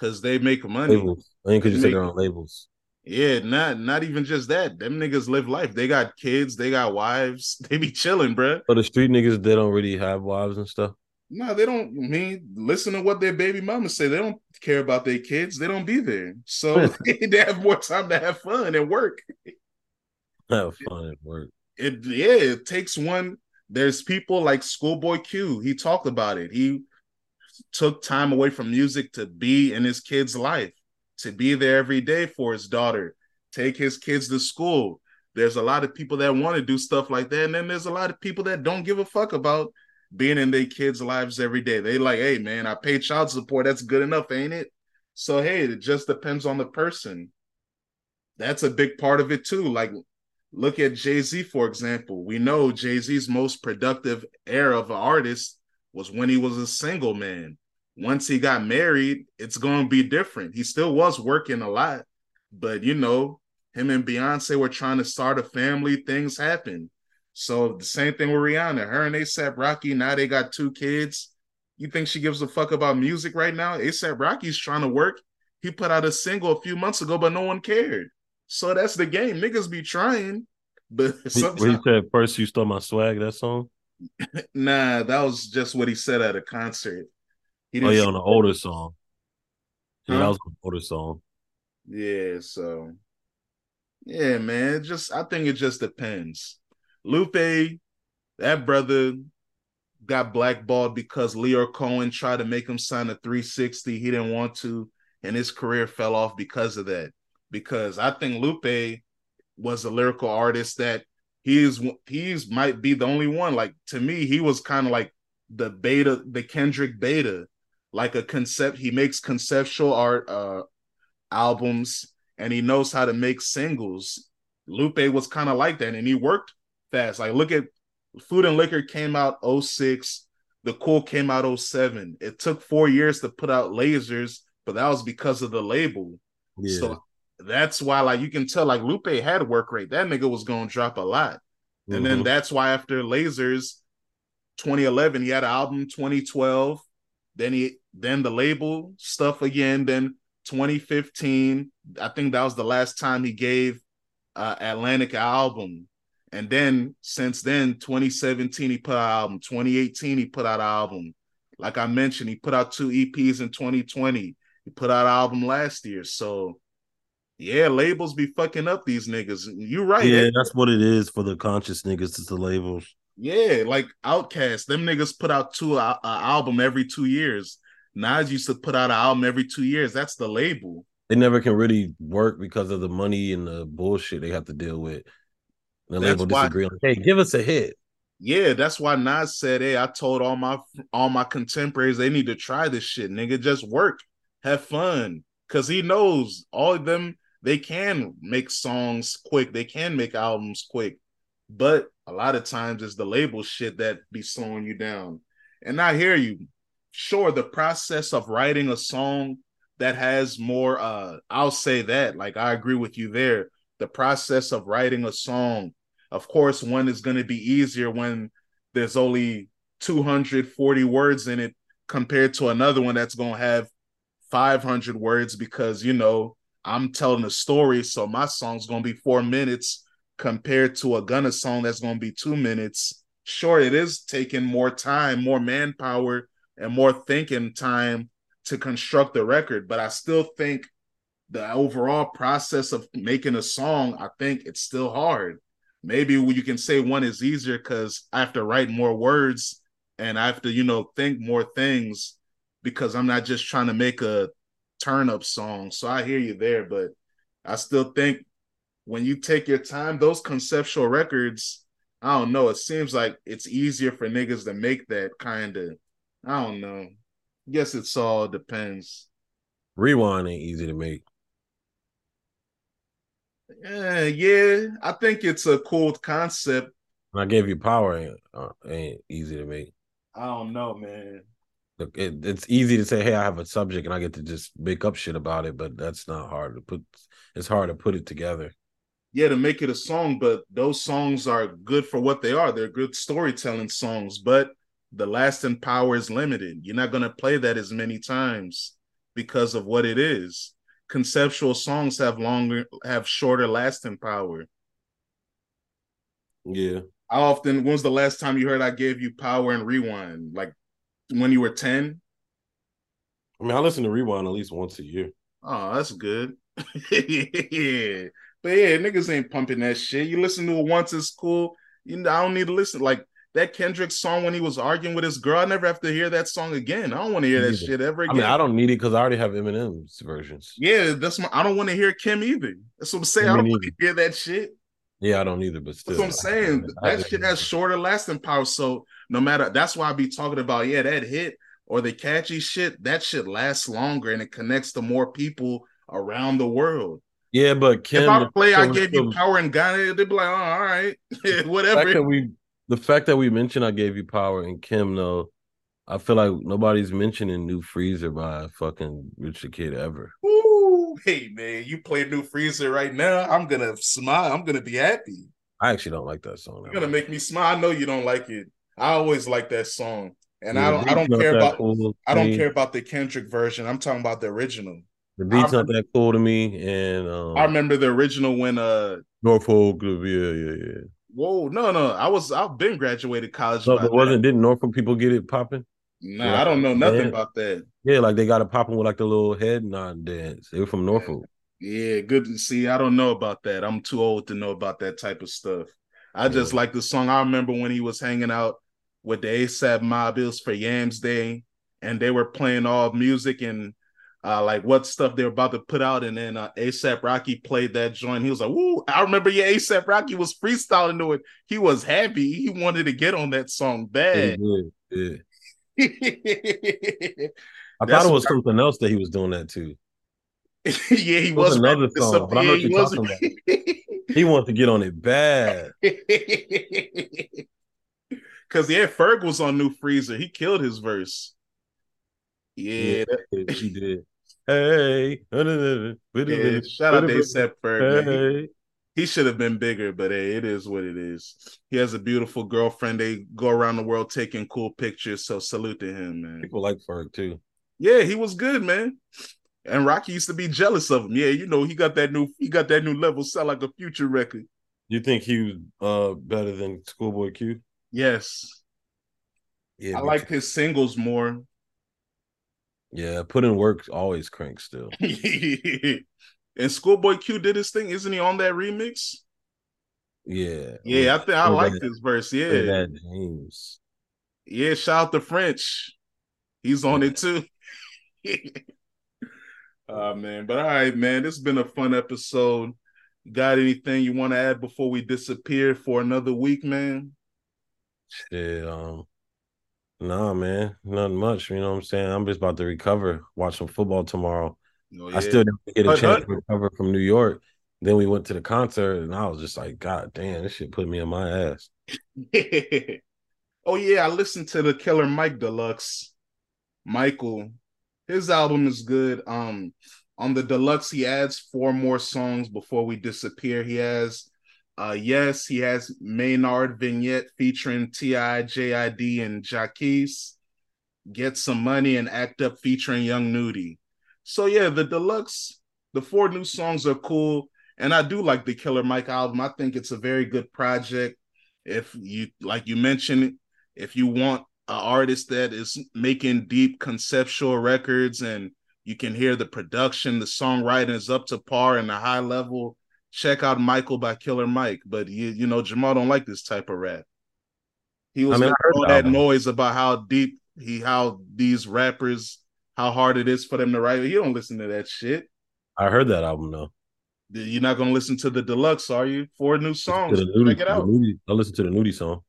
Because they make money. labels. I think because you make- they're on labels. Yeah, not not even just that. Them niggas live life. They got kids. They got wives. They be chilling, bruh. But the street niggas, they don't really have wives and stuff. No, they don't. I mean, listen to what their baby mama say. They don't care about their kids. They don't be there. So they have more time to have fun and work. Have fun at work. It yeah, it takes one. There's people like Schoolboy Q. He talked about it. He took time away from music to be in his kid's life, to be there every day for his daughter, take his kids to school. There's a lot of people that want to do stuff like that, and then there's a lot of people that don't give a fuck about being in their kids' lives every day. They like, hey man, I pay child support. That's good enough, ain't it? So hey, it just depends on the person. That's a big part of it too. Like, look at Jay Z for example. We know Jay Z's most productive era of an artist was when he was a single man. Once he got married, it's going to be different. He still was working a lot, but you know, him and Beyonce were trying to start a family. Things happen. So the same thing with Rihanna. Her and ASAP Rocky, now they got two kids. You think she gives a fuck about music right now? ASAP Rocky's trying to work. He put out a single a few months ago, but no one cared. So that's the game. Niggas be trying, but Where he said, first you stole my swag, that song? nah, that was just what he said at a concert. He Oh, didn't yeah, on the older song. Yeah, that was an older song. Yeah, so yeah, man. Just I think it just depends. Lupe, that brother got blackballed because Lyor Cohen tried to make him sign a 360. He didn't want to, and his career fell off because of that. Because I think Lupe was a lyrical artist that he's he's might be the only one. Like to me, he was kind of like the beta, the Kendrick beta, like a concept. He makes conceptual art uh albums and he knows how to make singles. Lupe was kind of like that, and he worked fast. Like look at Food and Liquor came out 06, The Cool came out 07. It took four years to put out Lasers, but that was because of the label. Yeah. So that's why, like, you can tell, like, Lupe had work rate. That nigga was gonna drop a lot. And then Mhm. that's why after Lasers 2011, he had an album 2012. Then he then the label stuff again. Then 2015, I think that was the last time he gave uh Atlantic album. And then since then, 2017, he put out an album. 2018, he put out an album. Like I mentioned, he put out two EPs in 2020. He put out an album last year. So yeah, labels be fucking up these niggas. You right. yeah, that's what it is for the conscious niggas. It's the labels. Yeah, like Outkast, them niggas put out two uh, uh, album every two years. Nas used to put out an album every two years. That's the label. They never can really work because of the money and the bullshit they have to deal with. The That's label why- disagree. Hey, give us a hit. Yeah, that's why Nas said, "Hey, I told all my all my contemporaries they need to try this shit, nigga. Just work, have fun, cause he knows all of them. They can make songs quick. They can make albums quick, but a lot of times it's the label shit that be slowing you down. And I hear you. Sure, the process of writing a song that has more. uh I'll say that. Like I agree with you there. The process of writing a song of course, one is going to be easier when there's only 240 words in it compared to another one that's going to have 500 words because, you know, I'm telling a story. So my song's going to be four minutes compared to a Gunna song that's going to be two minutes. Sure, it is taking more time, more manpower, and more thinking time to construct the record, but I still think the overall process of making a song, I think it's still hard maybe you can say one is easier because I have to write more words and I have to, you know, think more things because I'm not just trying to make a turn up song. So I hear you there, but I still think when you take your time, those conceptual records, I don't know, it seems like it's easier for niggas to make that kind of, I don't know. Guess it's all depends. Rewind ain't easy to make. Yeah, yeah, I think it's a cool concept. And I gave you power ain't uh, ain't easy to make. I don't know, man. Look, it, it's easy to say, "Hey, I have a subject and I get to just make up shit about it," but that's not hard to put. It's hard to put it together. Yeah, to make it a song, but those songs are good for what they are. They're good storytelling songs, but the lasting power is limited. You're not going to play that as many times because of what it is. Conceptual songs have longer, have shorter lasting power. Yeah. How often? When was the last time you heard I gave you power and rewind? Like when you were ten? I mean, I listen to rewind at least once a year. Oh, that's good. yeah, but yeah, niggas ain't pumping that shit. You listen to it once, it's cool. You know, I don't need to listen. Like that Kendrick song when he was arguing with his girl, I never have to hear that song again. I don't want to hear that shit ever again. I mean, I don't need it because I already have Eminem's versions. Yeah, that's my. I don't want to hear Kim either. That's what I'm saying. I don't want to hear that shit. Yeah, I don't either, but still. That's what I'm saying. that shit has shorter lasting power. So no matter that's why I be talking about, yeah, that hit or the catchy shit, that shit lasts longer and it connects to more people around the world. Yeah, but Kim, if I play, I gave you power and got it, they'd be like, oh, all right, whatever. The fact, that we, the fact that we mentioned I gave you power and Kim, though, I feel like nobody's mentioning New Freezer by fucking Rich the Kid ever. Ooh, hey man, you play New Freezer right now. I'm gonna smile. I'm gonna be happy. I actually don't like that song. You're gonna make me smile. I know you don't like it. I always like that song, and yeah, I don't. I don't care about. Cool I don't care about the Kendrick version. I'm talking about the original. The beat's not that cool to me, and um, I remember the original when uh Norfolk. Yeah, yeah, yeah. Whoa, no, no, I was I've been graduated college. No, but wasn't didn't Norfolk people get it popping? Nah, like, I don't know nothing dance. about that. Yeah, like they got it popping with like the little head nod dance. They were from Norfolk. Yeah, good to see. I don't know about that. I'm too old to know about that type of stuff. I just yeah. like the song. I remember when he was hanging out with the ASAP Mob. It was for Yams Day, and they were playing all music and uh, like what stuff they were about to put out, and then uh, ASAP Rocky played that joint. He was like, "Woo!" I remember, yeah, ASAP Rocky was freestyling to it. He was happy. He wanted to get on that song bad. Yeah, yeah. I thought it was something else that he was doing that too. yeah, he was, was another song. But I know you're talking about. he wants to get on it bad. Cause yeah, Ferg was on New Freezer. He killed his verse. Yeah, yeah he did. Hey, yeah, shout out to ASAP Ferg. Hey. He, he should have been bigger, but hey, it is what it is. He has a beautiful girlfriend. They go around the world taking cool pictures. So salute to him, man. People like Ferg too. Yeah, he was good, man. And Rocky used to be jealous of him. Yeah, you know, he got that new he got that new level, sound like a future record. You think he was uh better than Schoolboy Q? Yes. Yeah, I like his singles more. Yeah, put in work always cranks still. and Schoolboy Q did his thing. Isn't he on that remix? Yeah. Yeah, I think I like this verse. Yeah. That James. Yeah, shout out to French. He's on it too. oh man. But all right, man. This has been a fun episode. Got anything you want to add before we disappear for another week, man? Shit, um, Nah, man, nothing much. You know what I'm saying? I'm just about to recover, watch some football tomorrow. Oh, yeah. I still didn't get a chance to recover from New York. Then we went to the concert, and I was just like, God damn, this shit put me in my ass. oh yeah, I listened to the Killer Mike Deluxe. Michael, his album is good. Um, on the deluxe, he adds four more songs before we disappear. He has uh, yes, he has Maynard vignette featuring T.I., JID, and Jacquees. Get some money and act up featuring Young Nudy. So yeah, the deluxe, the four new songs are cool, and I do like the Killer Mike album. I think it's a very good project. If you like you mentioned, if you want an artist that is making deep conceptual records and you can hear the production, the songwriting is up to par and a high level check out Michael by Killer Mike. But you, you know, Jamal don't like this type of rap. He was I mean, all that noise about how deep he how these rappers how hard it is for them to write. He don't listen to that shit. I heard that album though. You're not gonna listen to the deluxe, are you? Four new songs. Nudy, Check it out. I listen to the Nudy song.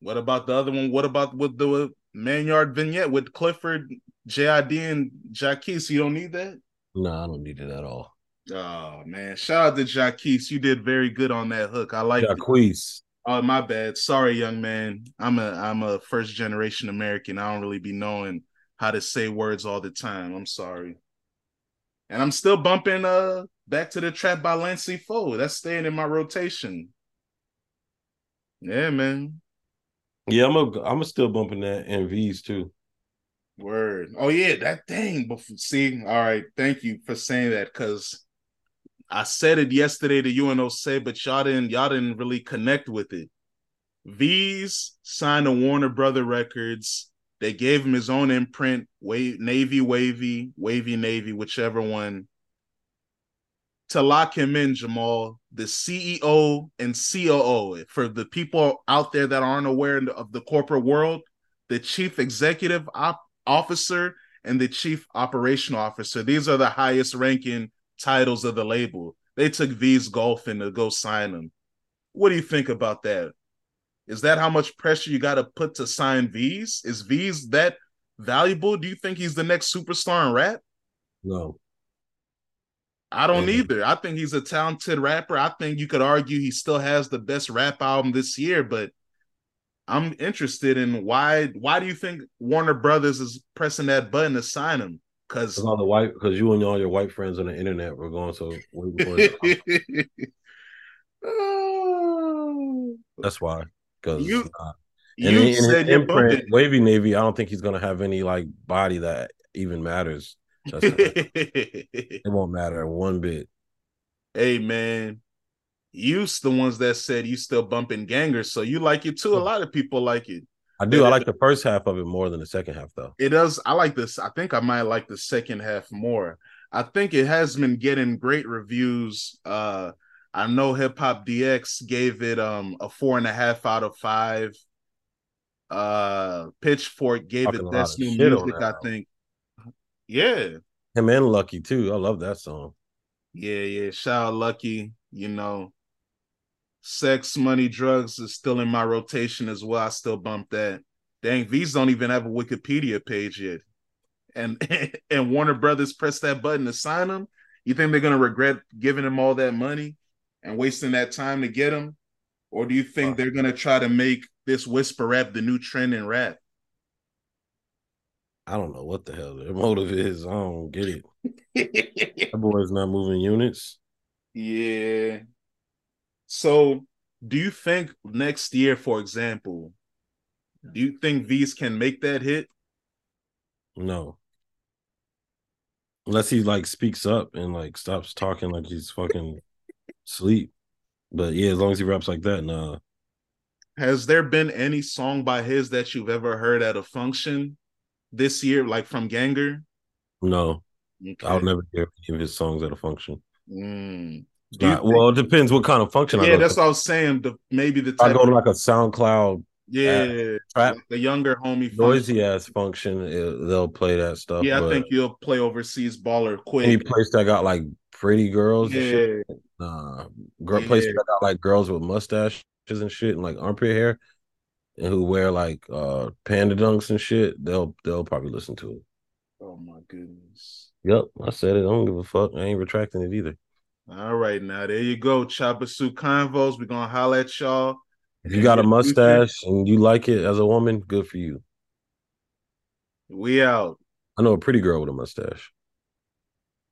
What about the other one? What about with the Maynard vignette with Clifford, JID, and Jacquees? You don't need that? No, I don't need it at all. Oh man, shout out to Jacquees. You did very good on that hook. I like Jacquees. Oh my bad. Sorry, young man. I'm a I'm a first generation American. I don't really be knowing how to say words all the time. I'm sorry. And I'm still bumping uh back to the trap by Lancey Foux. That's staying in my rotation. Yeah, man. Yeah, I'm a, I'm a still bumping that and Veeze too. Word. Oh yeah, that thing. See, all right. Thank you for saying that because I said it yesterday to UNO say, but y'all didn't y'all didn't really connect with it. Veeze signed to Warner Brother Records. They gave him his own imprint, Navy Wavy, Wavy Navy, whichever one. To lock him in, Jamal, the CEO and COO. For the people out there that aren't aware of the corporate world, the chief executive op- officer and the chief operational officer. These are the highest ranking titles of the label. They took Veeze golfing to go sign him. What do you think about that? Is that how much pressure you got to put to sign Veeze? Is Veeze that valuable? Do you think he's the next superstar in rap? No. I don't mm-hmm. either. I think he's a talented rapper. I think you could argue he still has the best rap album this year, but I'm interested in why why do you think Warner Brothers is pressing that button to sign him? Because all the white because you and all your white friends on the internet were going so That's why. Because you, uh, you in, said in imprint, Wavy Navy, I don't think he's gonna have any like body that even matters. it won't matter one bit. Hey man, you's the ones that said you still bumping gangers, so you like it too. A lot of people like it. I do. I like the first half of it more than the second half, though. It does. I like this. I think I might like the second half more. I think it has been getting great reviews. Uh I know Hip Hop DX gave it um a four and a half out of five. Uh Pitchfork gave Talking it best new music, I think. Yeah. Him and Lucky too. I love that song. Yeah, yeah. Shout out Lucky, you know. Sex, money, drugs is still in my rotation as well. I still bump that. Dang, these don't even have a Wikipedia page yet. And and Warner Brothers pressed that button to sign them. You think they're gonna regret giving them all that money? and wasting that time to get him? Or do you think uh. they're gonna try to make this whisper rap the new trend in rap? I don't know what the hell their motive is. I don't get it. that boy's not moving units. Yeah. So, do you think next year, for example, do you think Veeze can make that hit? No. Unless he like speaks up and like stops talking like he's fucking sleep. But yeah, as long as he raps like that, nah. Has there been any song by his that you've ever heard at a function this year, like from Ganger? No. Okay. I'll never hear any of his songs at a function. Mm. Not, well, it depends what kind of function. Yeah, that's what I was saying. The, maybe the I go to like a SoundCloud. Yeah, trap, like the younger homie noisy function. ass function. It, they'll play that stuff. Yeah, I think you'll play overseas baller quick. Any place that got like pretty girls. Yeah, uh, girl yeah. places that got like girls with mustaches and shit and like armpit hair, and who wear like uh panda dunks and shit. They'll they'll probably listen to it. Oh my goodness. Yep, I said it. I don't give a fuck. I ain't retracting it either. All right, now there you go. Choppa Suit Convos. We're gonna holler at y'all. If you got a mustache and you like it as a woman, good for you. We out. I know a pretty girl with a mustache.